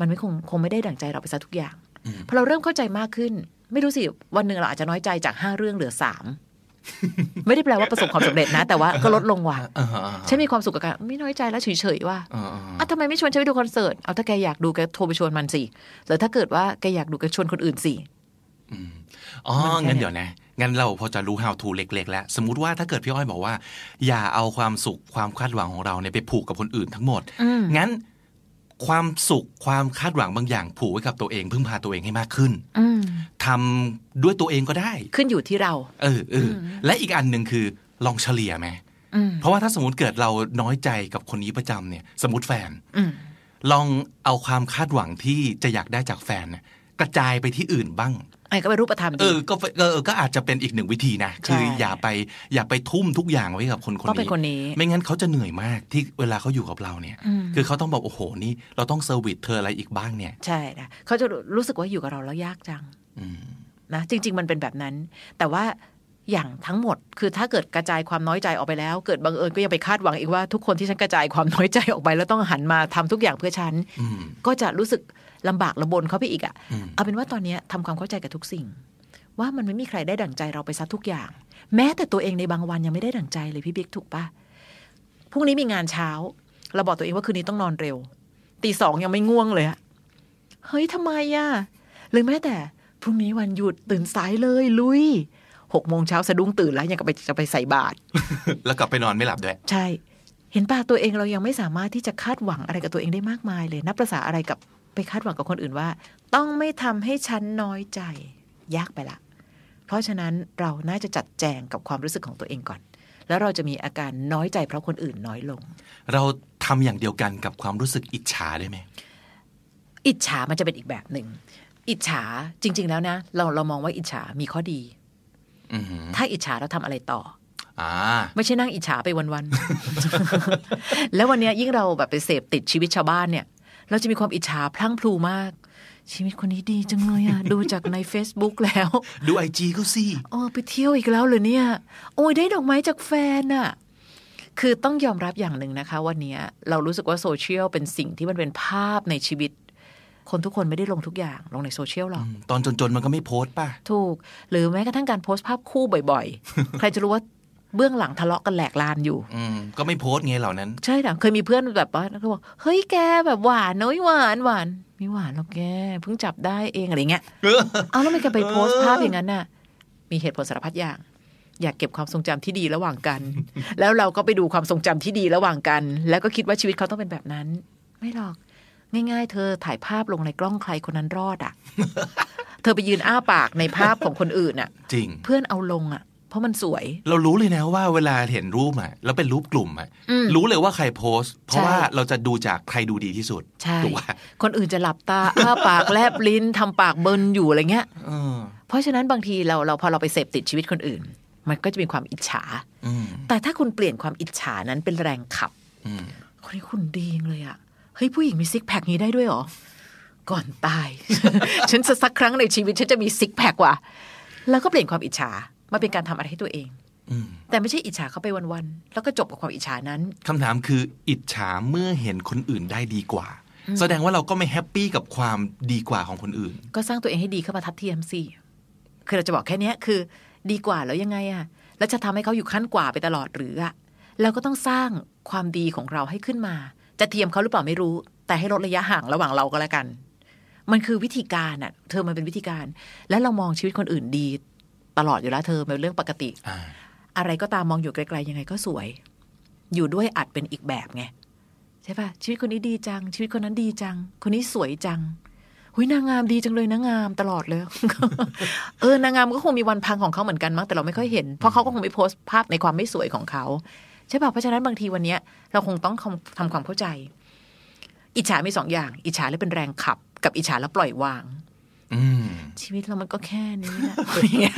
มันไม่คงคงไม่ได้ดั่งใจเราไปซะทุกอย่างอืมพอเราเริ่มเข้าใจมากขึ้น ไม่รู้สิ วันหนึ่งเราอาจจะน้อยใจจากห้าเรื่องเหลือสามไม่ได้แปลว่าประสบความสำเร็จนะ แต่ว่าก็ลดลงว่ะอ่าฮะอ่าฮะฉันมีความสุขกับการไม่น้อยใจแล้วเฉยๆว่าอ่าอ่าอะทำไมไม่ชวนฉันไปดูคอนเสิร์ตเอาถ้าแกอยากดูแกโทรไปชวนมันสิหรือถ้าเกิดว่าแกอยากดูแกชวนคนอื่นสิอืมอ๋อมันแค่งั้นเดี๋ยวนะ งั้นเราพอจะรู้ how to เล็กๆ แล้ว สมมุติว่าถ้าเกิดพี่อ้อยบอกว่า อย่าเอาความสุขความคาดหวังของเราเนี่ยไปผูกกับคนอื่นทั้งหมดอืมงั้นความสุขความคาดหวังบางอย่าง ผูกไว้กับตัวเอง พึ่งพาตัวเองให้มากขึ้นอืมทำด้วยตัวเองก็ได้ ขึ้นอยู่ที่เรา เออเอออและอีกอันหนึ่งคือลองเฉลี่ยไหมอืมเพราะว่าถ้าสมมติเกิดเราน้อยใจกับคนนี้ประจำเนี่ย สมมติแฟนอืมลองเอาความคาดหวังที่จะอยากได้จากแฟนเนี่ยกระจายไปที่อื่นบ้าง ไอ้ก็เป็นรูปธรรมเอดีอก็เออก็อาจจะเป็นอีกหนึ่งวิธีนะใช่คืออย่าไปอย่าไปทุ่มทุกอย่างไว้กับคนคนต้องเป็นี้นคนนี้ ไม่งั้นเขาจะเหนื่อยมากที่เวลาเขาอยู่กับเราเนี่ยอืมคือเขาต้องบอกโอ้โหนี่ เราต้องเซอร์วิสเธออะไรอีกบ้างเนี่ย ใช่นะเขาจะรู้สึกว่าอยู่กับเราแล้วยากจังอืมนะจริง ๆ มันเป็นแบบนั้น แต่ว่าอย่างทั้งหมด คือถ้าเกิดกระจายความน้อยใจออกไปแล้ว เกิดบังเอิญก็ยังไปคาดหวังอีกว่าทุกคนที่ฉันกระจายความน้อยใจออกไปแล้วต้องหันมาทำทุกอย่างเพื่อฉันอืมก็จะรู้สึก ลำบากลำบนเขาไปอีกอะอืมเอาเป็นว่าตอนเนี้ยทำความเข้าใจกับทุกสิ่ง ว่ามันไม่มีใครได้ดั่งใจเราไปซะทุกอย่าง แม้แต่ตัวเองในบางวันยังไม่ได้ดั่งใจเลยพี่บิ๊กถูกปะพรุ่งนี้มีงานเช้า เราบอกตัวเองว่าคืนนี้ต้องนอนเร็วตีสองยังไม่ง่วงเลยอะเฮ้ยทำไมอะหรือแม้แต่พรุ่งนี้วันหยุดตื่นสายเลยลุยหกโมงเช้าสะดุ้งตื่นแล้วยังกับไปจะไปใส่บาตรแล้วกลับไปนอนไม่หลับด้วย ใช่ เห็นป่ะตัวเองเรายังไม่สามารถที่จะคาดหวังอะไรกับตัวเองได้มากมายเลยนับประษาอะไรกับ ไปคาดหวังกับคนอื่นว่า ต้องไม่ทำให้ฉันน้อยใจ ยากไปละ เพราะฉะนั้นเราน่าจะจัดแจงกับความรู้สึกของตัวเองก่อน แล้วเราจะมีอาการน้อยใจเพราะคนอื่นน้อยลง เราทำอย่างเดียวกันกับความรู้สึกอิจฉาได้ไหมอิจฉามันจะเป็นอีกแบบหนึ่งอิจฉาจริง ๆ แล้วนะ เราเรามองว่าอิจฉามีข้อดีอือหือถ้าอิจฉาเราทำอะไรต่ออ่าไม่ใช่นั่งอิจฉาไปวันๆ แล้ววันเนี้ยยิ่งเราแบบไปเสพติดชีวิตชาวบ้านเนี่ย เราจะมีความอิจฉาพลั่งพลูมาก ชีวิตคนนี้ดีจังเลยอะดูจากใน Facebook แล้ว ดูไอจีเขาสิโอ้ไปเที่ยวอีกแล้วเลยเนี่ย โอ้ยได้ดอกไม้จากแฟนอะคือต้องยอมรับอย่างหนึ่งนะคะ วันเนี้ยเรารู้สึกว่าโซเชียลเป็นสิ่งที่มันเป็นภาพในชีวิต คนทุกคนไม่ได้ลงทุกอย่างลงในโซเชียลหรอก ตอนจนๆ มันก็ไม่โพสต์ป่ะ ถูก หรือแม้กระทั่งการโพสต์ภาพคู่บ่อยๆ ใครจะรู้ว่า เบื้องหลังทะเลาะกันแหลกลานอยู่ อืมก็ไม่โพสต์ไงเหล่านั้น ใช่ค่ะเคยมีเพื่อนแบบว่าเขาบอกเฮ้ยแกแบบหวานน้อยหวานหวานไม่หวานหรอกแกเพิ่งจับได้เองอะไรเงี้ยเอาแล้วทำไมแกไปโพสต์ภาพอย่างนั้นน่ะ มีเหตุผลสารพัดอย่าง อยากเก็บความทรงจำที่ดีระหว่างกัน แล้วเราก็ไปดูความทรงจำที่ดีระหว่างกัน แล้วก็คิดว่าชีวิตเขาต้องเป็นแบบนั้น ไม่หรอก ง่าย ๆ เธอถ่ายภาพลงในกล้องใครคนนั้นรอดอะ เธอไปยืนอ้าปากในภาพของคนอื่นอะ จริง เพื่อนเอาลงอะ เพราะมันสวย เรารู้เลยนะว่าเวลาเห็นรูปอะแล้วเป็นรูปกลุ่มอะอืมรู้เลยว่าใครโพสต์ เพราะใช่ว่าเราจะดูจากใครดูดีที่สุดใช่ถูกป่ะคนอื่นจะหลับตาอ้าปากแลบลิ้นทำปากเบินอยู่อะไรเงี้ยเออเพราะฉะนั้นบางทีเราเราพอเราไปเสพติดชีวิตคนอื่น มันก็จะมีความอิจฉาอืมแต่ถ้าคุณเปลี่ยนความอิจฉานั้นเป็นแรงขับอืมคนนี้คุณดีจังเลยอะเฮ้ยผู้หญิงมีซิกแพคนี้ได้ด้วยเหรอก่อนตาย ฉันจะสักครั้งในชีวิตฉันจะมีซิกแพคว่ะแล้วก็เปลี่ยนความอิจฉา มาเป็นการทำอะไรให้ตัวเองอืมแต่ไม่ใช่อิจฉาเขาไปวันๆแล้วก็จบกับความอิจฉานั้นคำถามคืออิจฉาเมื่อเห็นคนอื่นได้ดีกว่า แสดงว่าเราก็ไม่แฮปปี้กับความดีกว่าของคนอื่น ก็สร้างตัวเองให้ดีเข้ามาทัดเทียมสิคือเราจะบอกแค่เนี้ยคือ ดีกว่าแล้วยังไงอะแล้วจะทำให้เขาอยู่ขั้นกว่าไปตลอดหรืออะเราก็ต้องสร้างความดีของเราให้ขึ้นมา จะเทียมเขาหรือเปล่าไม่รู้ แต่ให้ลดระยะห่างระหว่างเราก็แล้วกัน มันคือวิธีการอะเธอมันเป็นวิธีการ และเรามองชีวิตคนอื่นดี ตลอดอยู่แล้วเธอมันเป็นเรื่องปกติอ่าอะไรก็ตามมองอยู่ไกลๆยังไงก็สวย อยู่ด้วยอาจเป็นอีกแบบไงใช่ปะชีวิตคนนี้ดีจัง ชีวิตคนนั้นดีจัง คนนี้สวยจังหุยนางงามดีจังเลยนางงามตลอดเลย เออนางงามก็คงมีวันพังของเขาเหมือนกันมั้งแต่เราไม่ค่อยเห็น เพราะเขาก็คงไม่โพสต์ภาพในความไม่สวยของเขาใช่ปะเพราะฉะนั้นบางทีวันเนี้ยเราคงต้องทำทำความเข้าใจ อิจฉามีสองอย่าง อิจฉาแล้วเป็นแรงขับ กับอิจฉาแล้วปล่อยวางอืม ชีวิตเรามันก็แค่นี้แหละอย่างเงี้ย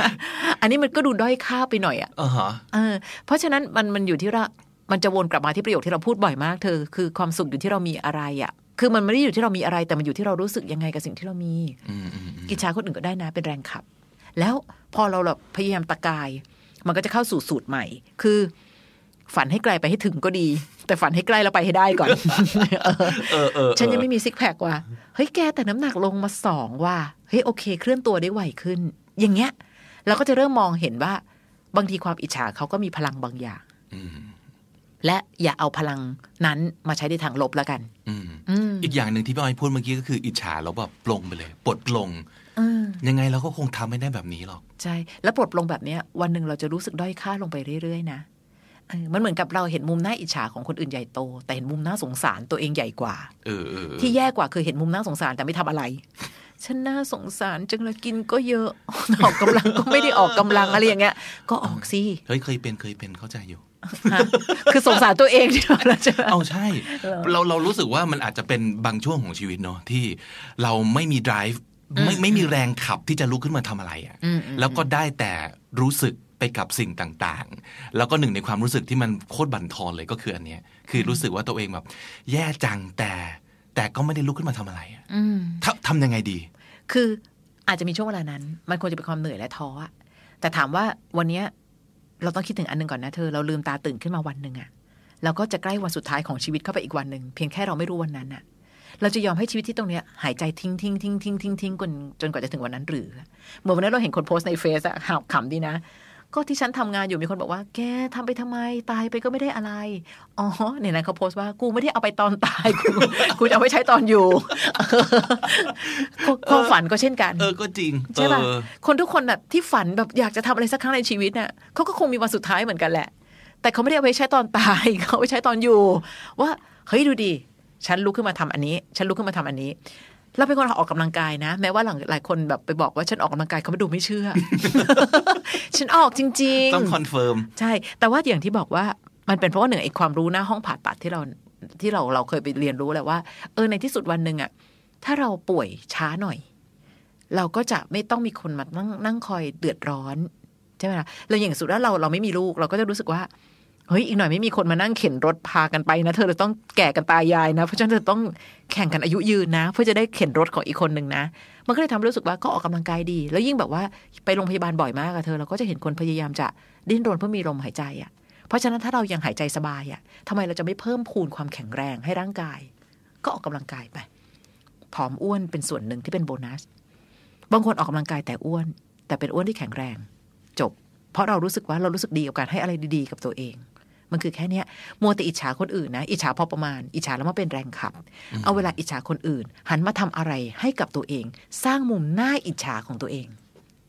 อันนี้มันก็ดูด้อยค่าไปหน่อยอะอ่าฮะเออ เพราะฉะนั้นมันมันอยู่ที่เรา มันจะวนกลับมาที่ประโยคที่เราพูดบ่อยมากเธอ คือความสุขอยู่ที่เรามีอะไรอะ่ะ คือมันไม่ได้อยู่ที่เรามีอะไร แต่มันอยู่ที่เรารู้สึกยังไงกับสิ่งที่เรามีอืมอืมอืมกิจชาคนอื่นก็ได้นะ เป็นแรงขับ แล้วพอเราแบบพยายามตะกาย มันก็จะเข้าสู่สูตรใหม่ คือ ฝันให้ไกลไปให้ถึงก็ดี แต่ฝันให้ใกล้แล้วไปให้ได้ก่อนเออเออเออฉันยังไม่มีซิกแพคว่ะเฮ้ยแกแต่น้ำหนักลงมาสองว่ะเฮ้ยโอเค เคลื่อนตัวได้ไวขึ้น อย่างเงี้ย เราก็จะเริ่มมองเห็นว่า บางทีความอิจฉาเขาก็มีพลังบางอย่างอืมและอย่าเอาพลังนั้นมาใช้ในทางลบแล้วกันอืมอืมอีกอย่างหนึ่งที่พี่อ้อยพูดเมื่อกี้ก็คืออิจฉาแล้วแบบปลงไปเลยปลดปลงเออยังไงเราก็คงทำไม่ได้แบบนี้หรอก ใช่ แล้วปลดปลงแบบเนี้ย วันหนึ่งเราจะรู้สึกด้อยค่าลงไปเรื่อยๆนะเออ มันเหมือนกับเราเห็นมุมน่าอิจฉาของคนอื่นใหญ่โต แต่เห็นมุมน่าสงสารตัวเองใหญ่กว่าเออเออเออที่แย่กว่าคือเห็นมุมน่าสงสารแต่ไม่ทำอะไรฉันน่าสงสารจังเลยกินก็เยอะออกกำลังก็ไม่ได้ออกกำลังอะไรอย่างเงี้ย ก็ออกสิเฮ้ยเคยเป็นเคยเป็นเข้าใจอยู่ฮะคือสงสารตัวเองที่เราจะเอาใช่ เราเรารู้สึกว่ามันอาจจะเป็นบางช่วงของชีวิตเนาะที่เราไม่มี drive ไม่ไม่มีแรงขับที่จะลุกขึ้นมาทำอะไรอะ่ะอืมอืมแล้วก็ได้แต่รู้สึก ไปกับสิ่งต่างๆ แล้วก็หนึ่งในความรู้สึกที่มันโคตรบั่นทอนเลยก็คืออันเนี้ย คือรู้สึกว่าตัวเองแบบ แย่จังแต่แต่ก็ไม่ได้ลุกขึ้นมาทำอะไรอะอืมทำทำยังไงดี คืออาจจะมีช่วงเวลานั้น มันควรจะเป็นความเหนื่อยและท้ออะแต่ถามว่าวันเนี้ยเราต้องคิดถึงอันหนึงก่อนนะเธอ เราลืมตาตื่นขึ้นมาวันหนึ่งอะเราก็จะใกล้วันสุดท้ายของชีวิตเข้าไปอีกวันหนึ่งเพียงแค่เราไม่รู้วันนั้นอะเราจะยอมให้ชีวิตที่ตรงเนี้ยหายใจทิ้งทิ้งทิ้งทิ้งทิ้งทิ้งจนจนกว่าจะถึงวันนั้นหรือเหมือนวันนั้นเราเห็นคนโพสต์ในเฟซอะขำขำดีนะ ก็ที่ฉันทำงานอยู่มีคนบอกว่า แกทำไปทำไมตายไปก็ไม่ได้อะไร อ๋อเนี่ยนะเขาโพสต์ว่ากูไม่ได้เอาไปตอนตายกูกูจะเอาไว้ใช้ตอนอยู่ความฝันก็เช่นกัน เออก็จริงใช่ป่ะเออคนทุกคนแบบที่ฝันแบบอยากจะทำอะไรสักครั้งในชีวิตน่ะเขาก็คงมีวันสุดท้ายเหมือนกันแหละ แต่เขาไม่ได้เอาไว้ใช้ตอนตายเขาเอาไว้ใช้ตอนอยู่ ว่าเฮ้ยดูดิฉันลุกขึ้นมาทำอันนี้ ฉันลุกขึ้นมาทำอันนี้ เราเป็นคนออกกำลังกายนะ แม้ว่าหลังหลายคนแบบไปบอกว่าฉันออกกำลังกายเขาไม่ดูไม่เชื่อ ฉันออกจริง ๆ ต้อง confirm ใช่ แต่ว่าอย่างที่บอกว่ามันเป็นเพราะว่าหนึ่งไอ้ความรู้หน้าห้องผ่าตัดที่เราที่เราเราเคยไปเรียนรู้แหละว่าเออในที่สุดวันหนึ่งอะถ้าเราป่วยช้าหน่อย เราก็จะไม่ต้องมีคนมานั่งนั่งคอยเดือดร้อนใช่ไหมล่ะเราอย่างสุดแล้วเราเราไม่มีลูก เราก็จะรู้สึกว่า เฮ้ยอีกหน่อยไม่มีคนมานั่งเข็นรถพากันไปนะ เธอจะต้องแก่กันตายายนะ เพราะฉะนั้นเธอต้องแข่งกันอายุยืนนะ เพื่อจะได้เข็นรถของอีกคนหนึ่งนะ มันก็เลยทำให้รู้สึกว่าก็ออกกำลังกายดี แล้วยิ่งแบบว่าไปโรงพยาบาลบ่อยมากอะเธอเราก็จะเห็นคนพยายามจะดิ้นรนเพื่อมีลมหายใจอะเพราะฉะนั้นถ้าเรายังหายใจสบายอะทำไมเราจะไม่เพิ่มพูนความแข็งแรงให้ร่างกาย ก็ออกกำลังกายไปผอมอ้วนเป็นส่วนหนึ่งที่เป็นโบนัส บางคนออกกำลังกายแต่อ้วน แต่เป็นอ้วนที่แข็งแรง จบ เพราะเรารู้สึกว่าเรารู้สึกดีกับการให้อะไรดีๆ กับตัวเอง มันคือแค่เนี้ยมัวแต่อิจฉาคนอื่นนะ อิจฉาพอประมาณ อิจฉาแล้วมาเป็นแรงขับ เอาเวลาอิจฉาคนอื่น หันมาทำอะไรให้กับตัวเอง สร้างมุมน่าอิจฉาของตัวเอง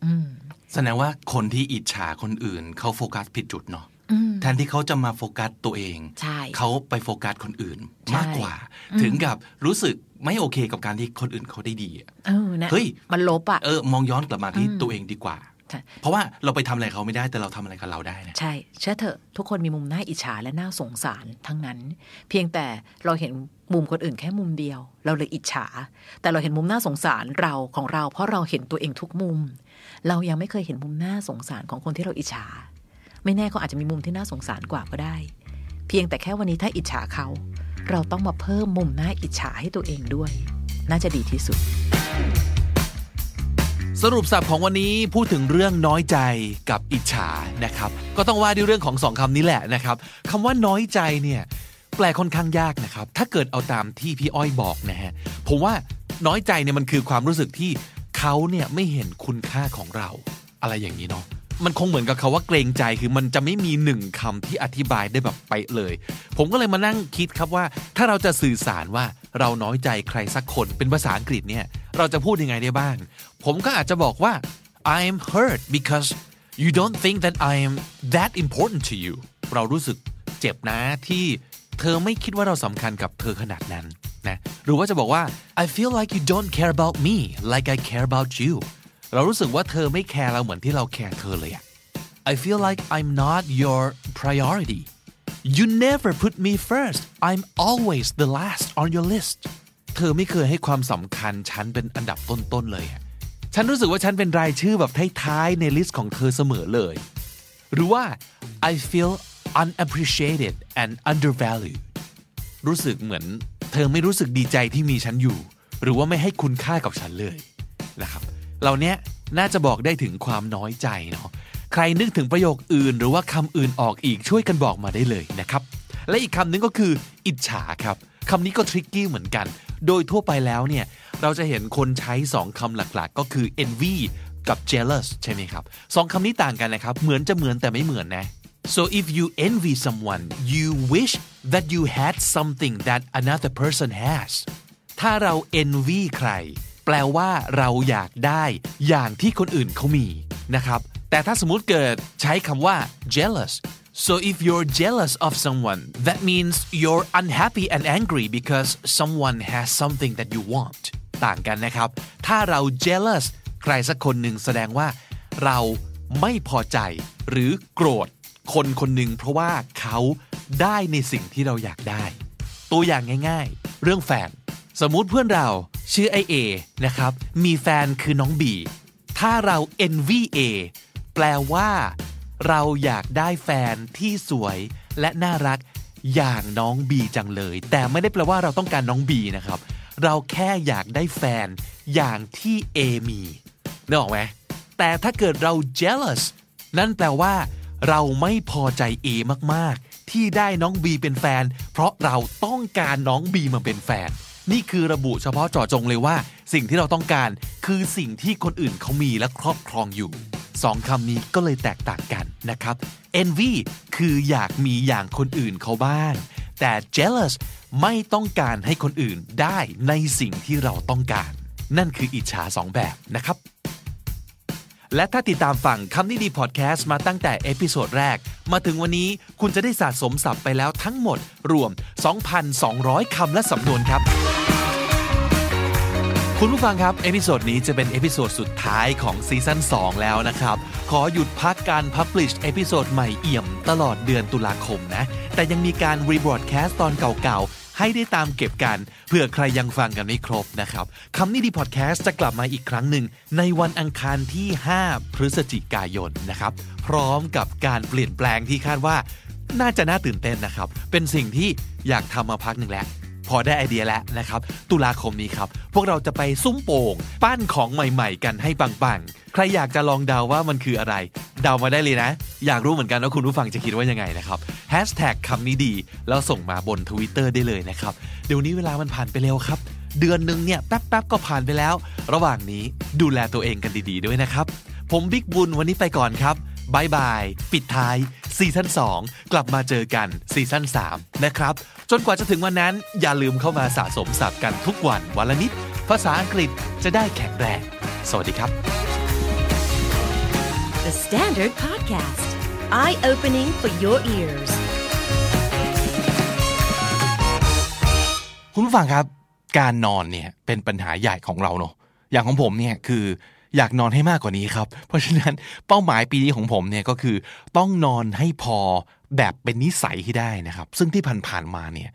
อืมแสดงว่าคนที่อิจฉาคนอื่นเขาโฟกัสผิดจุดเนาะอืมแทนที่เขาจะมาโฟกัสตัวเองใช่เขาไปโฟกัสคนอื่นใช่มากกว่าอืมถึงกับรู้สึกไม่โอเคกับการที่คนอื่นเขาได้ดีอะเออนะเฮ้ย มันลบอะเออ มองย้อนกลับมาที่อืมตัวเองดีกว่าใช่ เพราะว่าเราไปทำอะไรเขาไม่ได้แต่เราทำอะไรกับเราได้นะใช่ เชื่อเถอะทุกคนมีมุมน่าอิจฉาและน่าสงสารทั้งนั้น เพียงแต่เราเห็นมุมคนอื่นแค่มุมเดียว เราเลยอิจฉา แต่เราเห็นมุมน่าสงสารเราของเรา เพราะเราเห็นตัวเองทุกมุม เรายังไม่เคยเห็นมุมน่าสงสารของคนที่เราอิจฉา ไม่แน่เขาอาจจะมีมุมที่น่าสงสารกว่าก็ได้ เพียงแต่แค่วันนี้ถ้าอิจฉาเขา เราต้องมาเพิ่มมุมน่าอิจฉาให้ตัวเองด้วย น่าจะดีที่สุด สรุปสับของวันนี้พูดถึงเรื่องน้อยใจกับอิจฉานะครับ ก็ต้องว่าด้วยเรื่องของสองคำนี้แหละนะครับคำว่าน้อยใจเนี่ยแปลค่อนข้างยากนะครับ ถ้าเกิดเอาตามที่พี่อ้อยบอกนะฮะผมว่าน้อยใจเนี่ยมันคือความรู้สึกที่เขาเนี่ยไม่เห็นคุณค่าของเรา อะไรอย่างนี้เนาะมันคงเหมือนกับคาว่าเกรงใจคือมันจะไม่มีหนึ่งคำที่อธิบายได้แบบไปเลย ผมก็เลยมานั่งคิดครับว่า ถ้าเราจะสื่อสารว่า เราน้อยใจใครสักคนเป็นภาษาอังกฤษเนี่ยเราจะพูดยังไงได้บ้าง ผมก็อาจจะบอกว่า I'm hurt because you don't think that I'm that important to you เรารู้สึกเจ็บนะที่เธอไม่คิดว่าเราสำคัญกับเธอขนาดนั้นนะหรือว่าจะบอกว่า I feel like you don't care about me like I care about you เรารู้สึกว่าเธอไม่แคร์เราเหมือนที่เราแคร์เธอเลยอะ I feel like I'm not your priority you never put me first I'm always the last on your list เธอไม่เคยให้ความสำคัญฉันเป็นอันดับต้นๆเลยฉันรู้สึกว่าฉันเป็นรายชื่อแบบท้ายๆใน list ของเธอเสมอเลย หรือว่า I feel unappreciated and undervalued รู้สึกเหมือนเธอไม่รู้สึกดีใจที่มีฉันอยู่ หรือว่าไม่ให้คุณค่ากับฉันเลยนะครับ เหล่านี้น่าจะบอกได้ถึงความน้อยใจเนาะ ใครนึกถึงประโยคอื่น หรือว่าคำอื่นออกอีกช่วยกันบอกมาได้เลยนะครับ และอีกคำนึงก็คือ อิจฉาครับคำนี้ก็ทริกกี้เหมือนกัน โดยทั่วไปแล้วเนี่ยเราจะเห็นคนใช้สองคำหลักๆ ก็คือ envy กับ jealous ใช่ไหมครับสองคำนี้ต่างกันนะครับ เหมือนจะเหมือนแต่ไม่เหมือนนะ so if you envy someone you wish that you had something that another person has ถ้าเรา envy ใคร แปลว่าเราอยากได้อย่างที่คนอื่นเขามีนะครับ แต่ถ้าสมมติเกิดใช้คำว่า jealous so if you're jealous of someone that means you're unhappy and angry because someone has something that you want ต่างกันนะครับ ถ้าเรา jealous ใครสักคนหนึ่งแสดงว่า เราไม่พอใจ หรือโกรธ คนคนหนึ่งเพราะว่าเขาได้ในสิ่งที่เราอยากได้ ตัวอย่างง่ายๆ เรื่องแฟน สมมุติเพื่อนเราชื่อไอเอนะครับ มีแฟนคือน้องบี ถ้าเรา envy A แปลว่า เราอยากได้แฟนที่สวยและน่ารักอย่างน้องบีจังเลย แต่ไม่ได้แปลว่าเราต้องการน้องบีนะครับ เราแค่อยากได้แฟนอย่างที่ A มีนึกออกไหมแต่ถ้าเกิดเรา jealous นั่นแปลว่า เราไม่พอใจ A มากๆ ที่ได้น้องบีเป็นแฟน เพราะเราต้องการน้องบีมาเป็นแฟน นี่คือระบุเฉพาะเจาะจงเลยว่า สิ่งที่เราต้องการคือสิ่งที่คนอื่นเขามีและครอบครองอยู่ สองคำนี้ก็เลยแตกต่างกันนะครับ envy คืออยากมีอย่างคนอื่นเขาบ้าง แต่ jealous ไม่ต้องการให้คนอื่นได้ในสิ่งที่เราต้องการ นั่นคืออิจฉาสองแบบนะครับ และถ้าติดตามฟังคำนี้ดีพอดแคสต์มาตั้งแต่ episode แรก มาถึงวันนี้คุณจะได้สะสมศัพท์ไปแล้วทั้งหมดรวม 2,200 คำและสำนวนครับ คุณผู้ฟังครับ episode นี้จะเป็น episode สุดท้ายของ season 2 แล้วนะครับ ขอหยุดพักการ publish episode ใหม่เอี่ยมตลอดเดือนตุลาคมนะ แต่ยังมีการ rebroadcast ตอนเก่าๆ ให้ได้ตามเก็บกันเผื่อใครยังฟังกันไม่ครบนะครับคำนี้ดีพอดแคสต์จะกลับมาอีกครั้งหนึ่ง ในวันอังคารที่ 5 พฤศจิกายนนะครับ พร้อมกับการเปลี่ยนแปลงที่คาดว่า น่าจะน่าตื่นเต้นนะครับ เป็นสิ่งที่อยากทำมาพักหนึ่งแล้ว อได้ไอเดียแล้วนะครับ ตุลาคมนี้ครับ พวกเราจะไปซุ้มโป่งปั้นของใหม่ๆ กันให้ปังๆ ใครอยากจะลองเดาว่ามันคืออะไร เดามาได้เลยนะ อยากรู้เหมือนกันว่าคุณผู้ฟังจะคิดว่ายังไงนะครับแฮชแท็กคำนี้ดี แล้วส่งมาบน Twitter ได้เลยนะครับ เดี๋ยวนี้เวลามันผ่านไปเร็วครับ เดือนหนึ่งเนี่ยแป๊บๆก็ผ่านไปแล้ว ระหว่างนี้ดูแลตัวเองกันดีๆ ด้วยนะครับ ผมบิ๊กบุญวันนี้ไปก่อนครับ bye bye ปิดท้าย season 2 กลับมาเจอกัน season 3 นะครับ จนกว่าจะถึงวันนั้น อย่าลืมเข้ามาสะสมศัพท์กันทุกวันวันละนิด ภาษาอังกฤษจะได้แข็งแรง สวัสดีครับ The Standard Podcast. Eye opening for your ears. คุณผู้ฟังครับ การนอนเนี่ยเป็นปัญหาใหญ่ของเราเนอะอย่างของผมเนี่ยคือ อยากนอนให้มากกว่านี้ครับ เพราะฉะนั้นเป้าหมายปีนี้ของผมเนี่ยก็คือต้องนอนให้พอแบบเป็นนิสัยที่ได้นะครับ ซึ่งที่ผ่านๆมาเนี่ย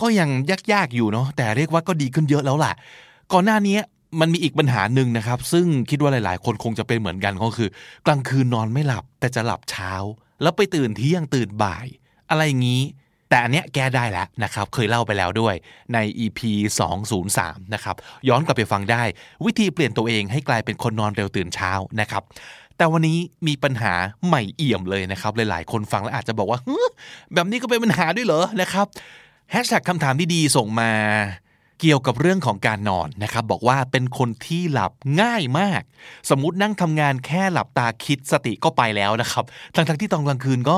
ก็ยังยากๆอยู่เนาะแต่เรียกว่าก็ดีขึ้นเยอะแล้วล่ะ ก่อนหน้านี้มันมีอีกปัญหาหนึ่งนะครับ ซึ่งคิดว่าหลายๆ คนคงจะเป็นเหมือนกันก็คือ กลางคืนนอนไม่หลับแต่จะหลับเช้า แล้วไปตื่นเที่ยงตื่นบ่าย อะไรอย่างนี้ แต่อันเนี้ยแก้ได้แล้วนะครับ เคยเล่าไปแล้วด้วยใน EP 203 นะครับ ย้อนกลับไปฟังได้ วิธีเปลี่ยนตัวเองให้กลายเป็นคนนอนเร็วตื่นเช้านะครับ แต่วันนี้มีปัญหาใหม่เอี่ยมเลยนะครับ หลายๆ คนฟังแล้วอาจจะบอกว่าแบบนี้ก็เป็นปัญหาด้วยเหรอนะครับแฮชแท็กคำถามที่ดีส่งมาเกี่ยวกับเรื่องของการนอนนะครับ บอกว่าเป็นคนที่หลับง่ายมาก สมมุตินั่งทำงานแค่หลับตาคิดสติก็ไปแล้วนะครับทั้งๆที่ตอนกลางคืนก็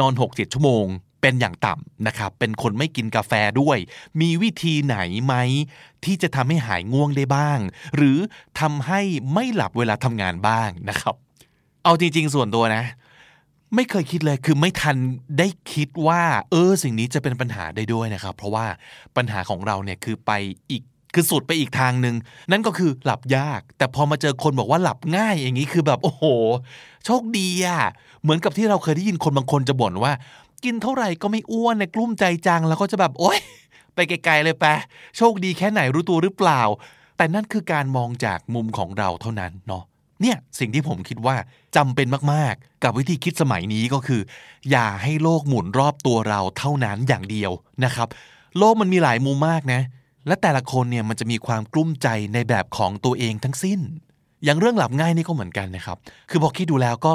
นอน 6-7 ชั่วโมง เป็นอย่างต่ำนะครับ เป็นคนไม่กินกาแฟด้วย มีวิธีไหนไหม ที่จะทำให้หายง่วงได้บ้าง หรือทำให้ไม่หลับเวลาทำงานบ้างนะครับ เอาจริง ๆ ส่วนตัวนะ ไม่เคยคิดเลยคือไม่ทันได้คิดว่า เออ สิ่งนี้จะเป็นปัญหาได้ด้วยนะครับ เพราะว่าปัญหาของเราเนี่ยคือไปอีกคือสุดไปอีกทางหนึ่งนั่นก็คือหลับยาก แต่พอมาเจอคนบอกว่าหลับง่ายอย่างนี้คือแบบโอ้โห โชคดีอะเหมือนกับที่เราเคยได้ยินคนบางคนจะบ่นว่า กินเท่าไหร่ก็ไม่อ้วนในกลุ้มใจจังแล้วก็จะแบบโอ๊ยไปไกลๆเลยแปะโชคดีแค่ไหนรู้ตัวหรือเปล่า แต่นั่นคือการมองจากมุมของเราเท่านั้นเนาะเนี่ยสิ่งที่ผมคิดว่าจำเป็นมากๆ กับวิธีคิดสมัยนี้ก็คือ อย่าให้โลกหมุนรอบตัวเราเท่านั้นอย่างเดียวนะครับ โลกมันมีหลายมุมมากนะ และแต่ละคนเนี่ยมันจะมีความกลุ้มใจในแบบของตัวเองทั้งสิ้น อย่างเรื่องหลับง่ายนี่ก็เหมือนกันนะครับ คือพอคิดดูแล้วก็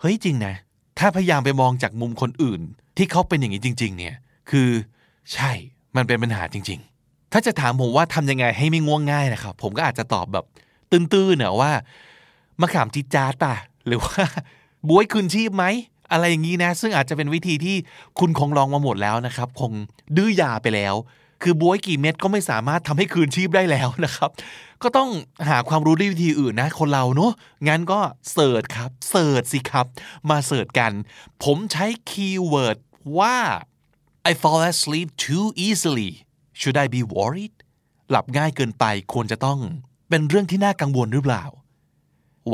เฮ้ยจริงนะ ถ้าพยายามไปมองจากมุมคนอื่น ที่เขาเป็นอย่างนี้จริง ๆ เนี่ย คือใช่ มันเป็นปัญหาจริง ๆ ถ้าจะถามผมว่าทำยังไงให้ไม่ง่วงง่ายนะครับ ผมก็อาจจะตอบแบบตื้นๆเนอะว่ามะขามจิจาดป่ะ หรือว่าบวยคืนชีพไหม อะไรอย่างนี้นะ ซึ่งอาจจะเป็นวิธีที่คุณคงลองมาหมดแล้วนะครับ คงดื้อยาไปแล้ว คือบ๊วยกี่เม็ดก็ไม่สามารถทำให้คืนชีพได้แล้วนะครับ ก็ต้องหาความรู้ด้วยวิธีอื่นนะ คนเราเนอะงั้นก็ search ครับ search สิครับ มา search กัน ผมใช้ keyword ว่า I fall asleep too easily should I be worried หลับง่ายเกินไปควรจะต้องเป็นเรื่องที่น่ากังวลหรือเปล่า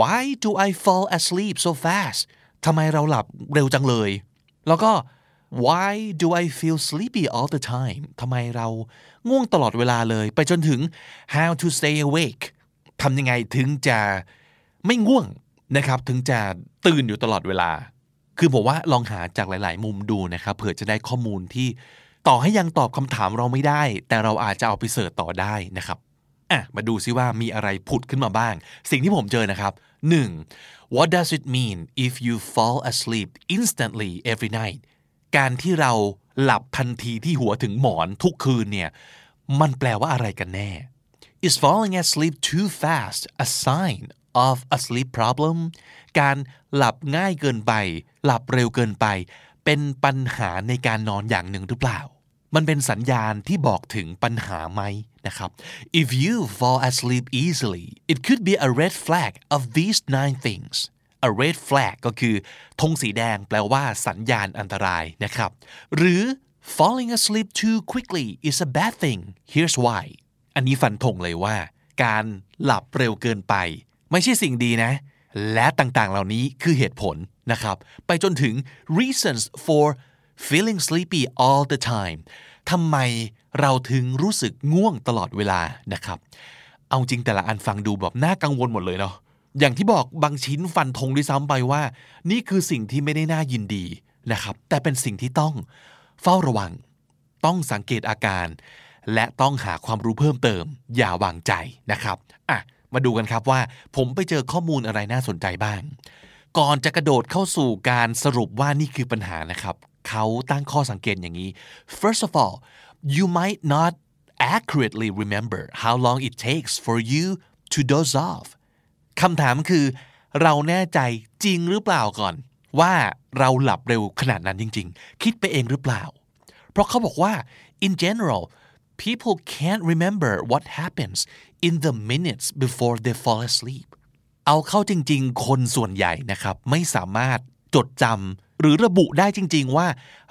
Why do I fall asleep so fast ทำไมเราหลับเร็วจังเลย แล้วก็ Why do I feel sleepy all the time ทำไมเราง่วงตลอดเวลาเลย ไปจนถึง How to stay awake ทำยังไงถึงจะไม่ง่วงนะครับ ถึงจะตื่นอยู่ตลอดเวลา คือผมว่าลองหาจากหลาย ๆ มุมดูนะครับเผื่อจะได้ข้อมูลที่ต่อให้ยังตอบคำถามเราไม่ได้ แต่เราอาจจะเอาไปเสิร์ชต่อได้นะครับอะมาดูซิว่ามีอะไรผุดขึ้นมาบ้าง สิ่งที่ผมเจอนะครับ 1. What does it mean if you fall asleep instantly every night การที่เราหลับทันทีที่หัวถึงหมอนทุกคืนเนี่ย มันแปลว่าอะไรกันแน่ Is falling asleep too fast a sign of a sleep problem การหลับง่ายเกินไป หลับเร็วเกินไป เป็นปัญหาในการนอนอย่างหนึ่งหรือเปล่า มันเป็นสัญญาณที่บอกถึงปัญหาไหมนะครับ If you fall asleep easily it could be a red flag of these nine things a red flag ก็คือธงสีแดงแปลว่าสัญญาณอันตรายนะครับ หรือ falling asleep too quickly is a bad thing here's why อันนี้ฟันธงเลยว่า การหลับเร็วเกินไป ไม่ใช่สิ่งดีนะ และต่างๆ เหล่านี้คือเหตุผลนะครับ ไปจนถึง reasons for feeling sleepy all the time ทำไมเราถึงรู้สึกง่วงตลอดเวลานะครับ เอาจริงแต่ละอันฟังดูแบบน่ากังวลหมดเลยเนาะ อย่างที่บอกบางชิ้นฟันธงด้วยซ้ำไปว่า นี่คือสิ่งที่ไม่ได้น่ายินดีนะครับ แต่เป็นสิ่งที่ต้องเฝ้าระวัง ต้องสังเกตอาการ และต้องหาความรู้เพิ่มเติม อย่าวางใจนะครับอะมาดูกันครับว่า ผมไปเจอข้อมูลอะไรน่าสนใจบ้าง ก่อนจะกระโดดเข้าสู่การสรุปว่านี่คือปัญหานะครับเขาตั้งข้อสังเกตอย่างนี้ first of all you might not accurately remember how long it takes for you to doze off คำถามคือ เราแน่ใจจริงหรือเปล่าก่อน ว่าเราหลับเร็วขนาดนั้นจริง ๆ คิดไปเองหรือเปล่า เพราะเขาบอกว่า in general people can't remember what happens in the minutes before they fall asleep เอาเข้าจริง ๆ คนส่วนใหญ่นะครับ ไม่สามารถจดจำหรือระบุได้จริง ๆ ว่า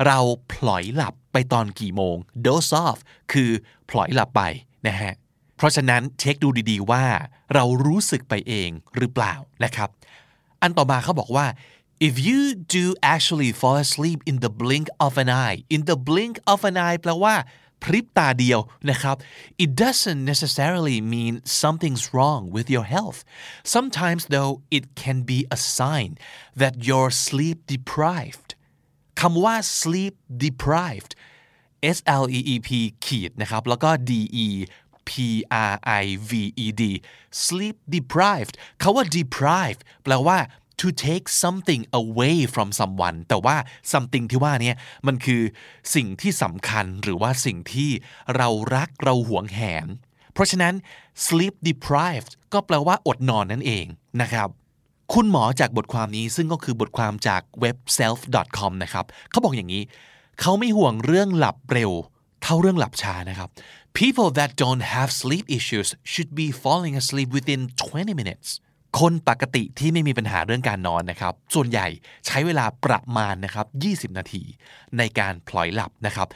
เราพลอยหลับไปตอนกี่โมง doze off คือพลอยหลับไปนะฮะ เพราะฉะนั้นเช็คดูดีๆว่าเรารู้สึกไปเองหรือเปล่านะครับ อันต่อมาเขาบอกว่า if you do actually fall asleep in the blink of an eye in the blink of an eye แปลว่าพริบตาเดียวนะครับ it doesn't necessarily mean something's wrong with your health sometimes though it can be a sign that you're sleep deprived คำว่า sleep deprived S L E E P ขีดนะครับ แล้วก็ D E P R I V E D sleep deprived คาว่า deprived แปลว่า to take something away from someone แต่ว่า something ที่ว่านี้มันคือสิ่งที่สำคัญหรือว่าสิ่งที่เรารักเราหวงแหน เพราะฉะนั้น sleep deprived ก็แปลว่าอดนอนนั่นเองนะครับ คุณหมอจากบทความนี้ซึ่งก็คือบทความจากเว็บ self.com นะครับเขาบอกอย่างนี้ เขาไม่ห่วงเรื่องหลับเร็ว เท่าเรื่องหลับช้านะครับ people that don't have sleep issues should be falling asleep within 20 minutes คนปกติที่ไม่มีปัญหาเรื่องการนอนนะครับ ส่วนใหญ่ใช้เวลาประมาณนะครับ 20 นาที ในการพลอยหลับนะครับ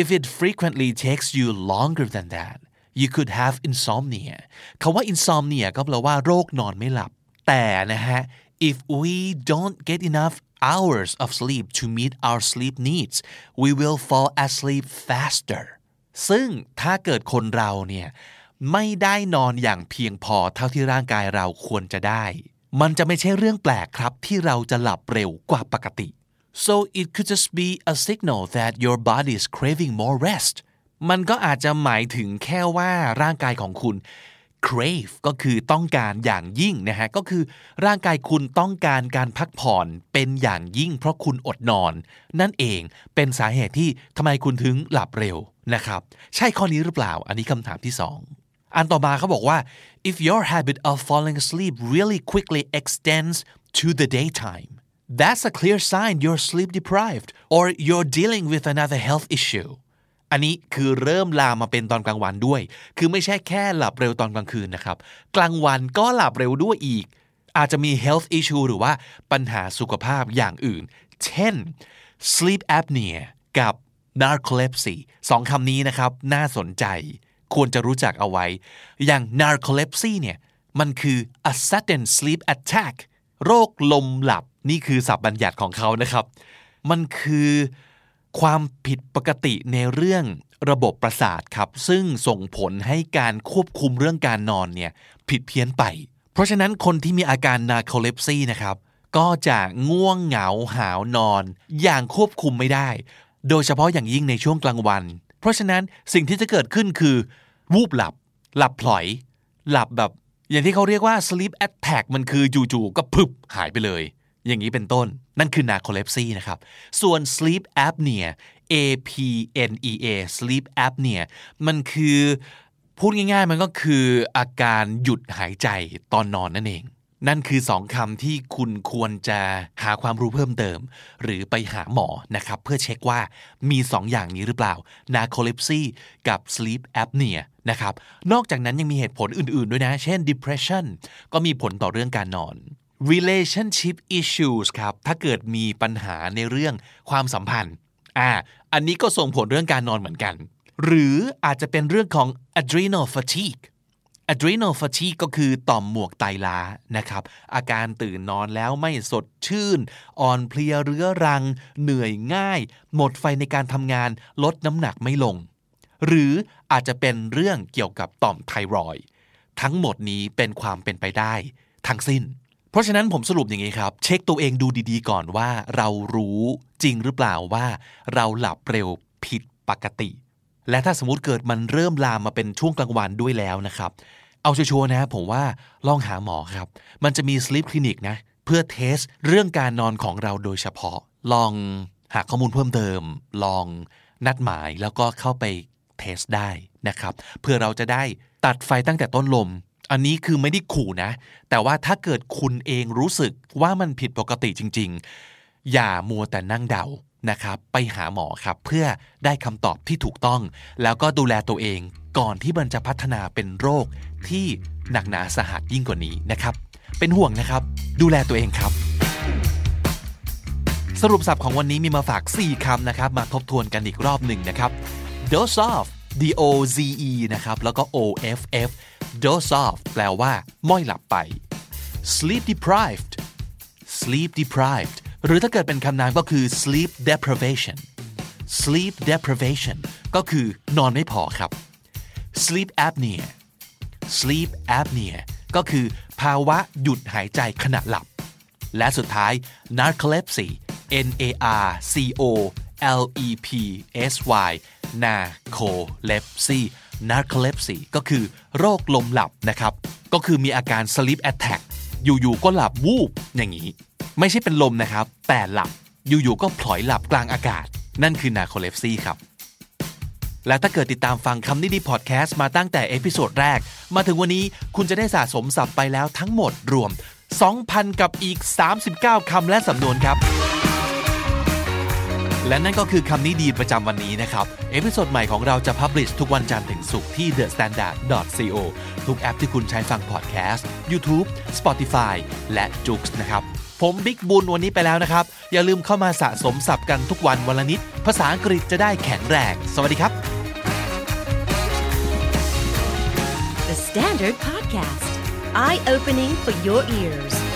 if it frequently takes you longer than that you could have insomnia คาว่า insomnia ก็แปลว่าโรคนอนไม่หลับ แต่นะฮะ if we don't get enough hours of sleep to meet our sleep needs we will fall asleep faster ซึ่งถ้าเกิดคนเราเนี่ยไม่ได้นอนอย่างเพียงพอเท่าที่ร่างกายเราควรจะได้ มันจะไม่ใช่เรื่องแปลกครับที่เราจะหลับเร็วกว่าปกติ so it could just be a signal that your body is craving more rest มันก็อาจจะหมายถึงแค่ว่าร่างกายของคุณ crave ก็คือต้องการอย่างยิ่งนะฮะก็คือร่างกายคุณต้องการการพักผ่อนเป็นอย่างยิ่ง เพราะคุณอดนอน นั่นเองเป็นสาเหตุที่ทำไมคุณถึงหลับเร็วนะครับใช่ข้อนี้หรือเปล่า อันนี้คำถามที่สองอันต่อมาเขาบอกว่า if your habit of falling asleep really quickly extends to the daytime that's a clear sign you're sleep deprived or you're dealing with another health issue อันนี้คือเริ่มลามมาเป็นตอนกลางวันด้วย คือไม่ใช่แค่หลับเร็วตอนกลางคืนนะครับ กลางวันก็หลับเร็วด้วยอีก อาจจะมี health issue หรือว่าปัญหาสุขภาพอย่างอื่น เช่น sleep apnea กับ narcolepsy สองคำนี้นะครับ น่าสนใจ ควรจะรู้จักเอาไว้ อย่าง narcolepsy เนี่ย มันคือ a sudden sleep attack โรคลมหลับ นี่คือศัพท์บัญญัติของเขานะครับ มันคือ ความผิดปกติในเรื่องระบบประสาทครับ ซึ่งส่งผลให้การควบคุมเรื่องการนอนเนี่ยผิดเพี้ยนไป เพราะฉะนั้นคนที่มีอาการ narcolepsy นะครับ ก็จะง่วงเหงาหาวนอน อย่างควบคุมไม่ได้ โดยเฉพาะอย่างยิ่งในช่วงกลางวัน เพราะฉะนั้นสิ่งที่จะเกิดขึ้นคือ วูบหลับ หลับพลอย หลับแบบ อย่างที่เขาเรียกว่า sleep attack มันคือจู่ๆก็พึบหายไปเลย อย่างนี้เป็นต้น นั่นคือ narcolepsy นะครับ ส่วน sleep apnea A P N E A sleep apnea มันคือพูดง่ายๆ มันก็คืออาการหยุดหายใจตอนนอนนั่นเอง นั่นคือสองคำที่คุณควรจะหาความรู้เพิ่มเติม หรือไปหาหมอนะครับ เพื่อเช็คว่ามีสองอย่างนี้หรือเปล่า narcolepsy กับ sleep apnea นะครับ นอกจากนั้นยังมีเหตุผลอื่นๆด้วยนะ เช่น depression ก็มีผลต่อเรื่องการนอน relationship issues ครับ ถ้าเกิดมีปัญหาในเรื่องความสัมพันธ์ อ่า อันนี้ก็ส่งผลเรื่องการนอนเหมือนกัน หรืออาจจะเป็นเรื่องของ adrenal fatigue adrenal fatigue ก็คือต่อมหมวกไตล้านะครับ อาการตื่นนอนแล้วไม่สดชื่น อ่อนเพลียเรื้อรัง เหนื่อยง่าย หมดไฟในการทำงาน ลดน้ำหนักไม่ลง หรืออาจจะเป็นเรื่องเกี่ยวกับต่อมไทรอยทั้งหมดนี้เป็นความเป็นไปได้ ทั้งสิ้น เพราะฉะนั้นผมสรุปอย่างนี้ครับ เช็คตัวเองดูดีๆก่อนว่าเรารู้จริงหรือเปล่าว่า เราหลับเร็วผิดปกติ และถ้าสมมติเกิดมันเริ่มลามมาเป็นช่วงกลางวันด้วยแล้วนะครับ เอา sure นะผมว่าลองหาหมอครับ มันจะมี sleep clinic นะ เพื่อ test เรื่องการนอนของเราโดยเฉพาะ ลองหาข้อมูลเพิ่มเติม ลองนัดหมายแล้วก็เข้าไป test ได้นะครับ เพื่อเราจะได้ตัดไฟตั้งแต่ต้นลม อันนี้คือไม่ได้ขู่นะ แต่ว่าถ้าเกิดคุณเองรู้สึกว่ามันผิดปกติจริง ๆ อย่ามัวแต่นั่งเดานะครับ ไปหาหมอครับเพื่อได้คำตอบที่ถูกต้อง แล้วก็ดูแลตัวเองก่อนที่มันจะพัฒนาเป็นโรคที่หนักหนาสาหัสยิ่งกว่านี้นะครับ เป็นห่วงนะครับ ดูแลตัวเองครับ สรุปศัพท์ของวันนี้มีมาฝาก 4คำนะครับ มาทบทวนกันอีกรอบหนึ่งนะครับ dose off d o z e นะครับ แล้วก็ o f f dose off แปลว่าม้อยหลับไป sleep deprived sleep deprived หรือถ้าเกิดเป็นคำนามก็คือ sleep deprivation sleep deprivation ก็คือนอนไม่พอครับ sleep apnea sleep apnea ก็คือภาวะหยุดหายใจขณะหลับ และสุดท้าย narcolepsy N A R C O L E P S Y narcolepsy narcolepsy ก็คือโรคลมหลับนะครับ ก็คือมีอาการ sleep attack อยู่ๆก็หลับวูบอย่างนี้ ไม่ใช่เป็นลมนะครับ แต่หลับอยู่ๆก็ผล็อยหลับกลางอากาศ นั่นคือ narcolepsy ครับ และถ้าเกิดติดตามฟังคำนี้ดีพอดแคสต์มาตั้งแต่ episode แรก มาถึงวันนี้คุณจะได้สะสมศัพท์ไปแล้วทั้งหมดรวม 2,000 กับอีก 39คำและสำนวนครับ และนั่นก็คือคำนี้ดีประจำวันนี้นะครับ episode ใหม่ของเราจะ publish ทุกวันจันทร์ถึงศุกร์ที่ thestandard.co ทุกแอปที่คุณใช้ฟังพอดแคสต์ YouTube Spotify และ j o o x นะครับ ผมบิ๊กบุญวันนี้ไปแล้วนะครับ อย่าลืมเข้ามาสะสมศัพท์กันทุกวันวันละนิด ภาษาอังกฤษจะได้แข็งแรง สวัสดีครับ The Standard Podcast, eye opening for your ears.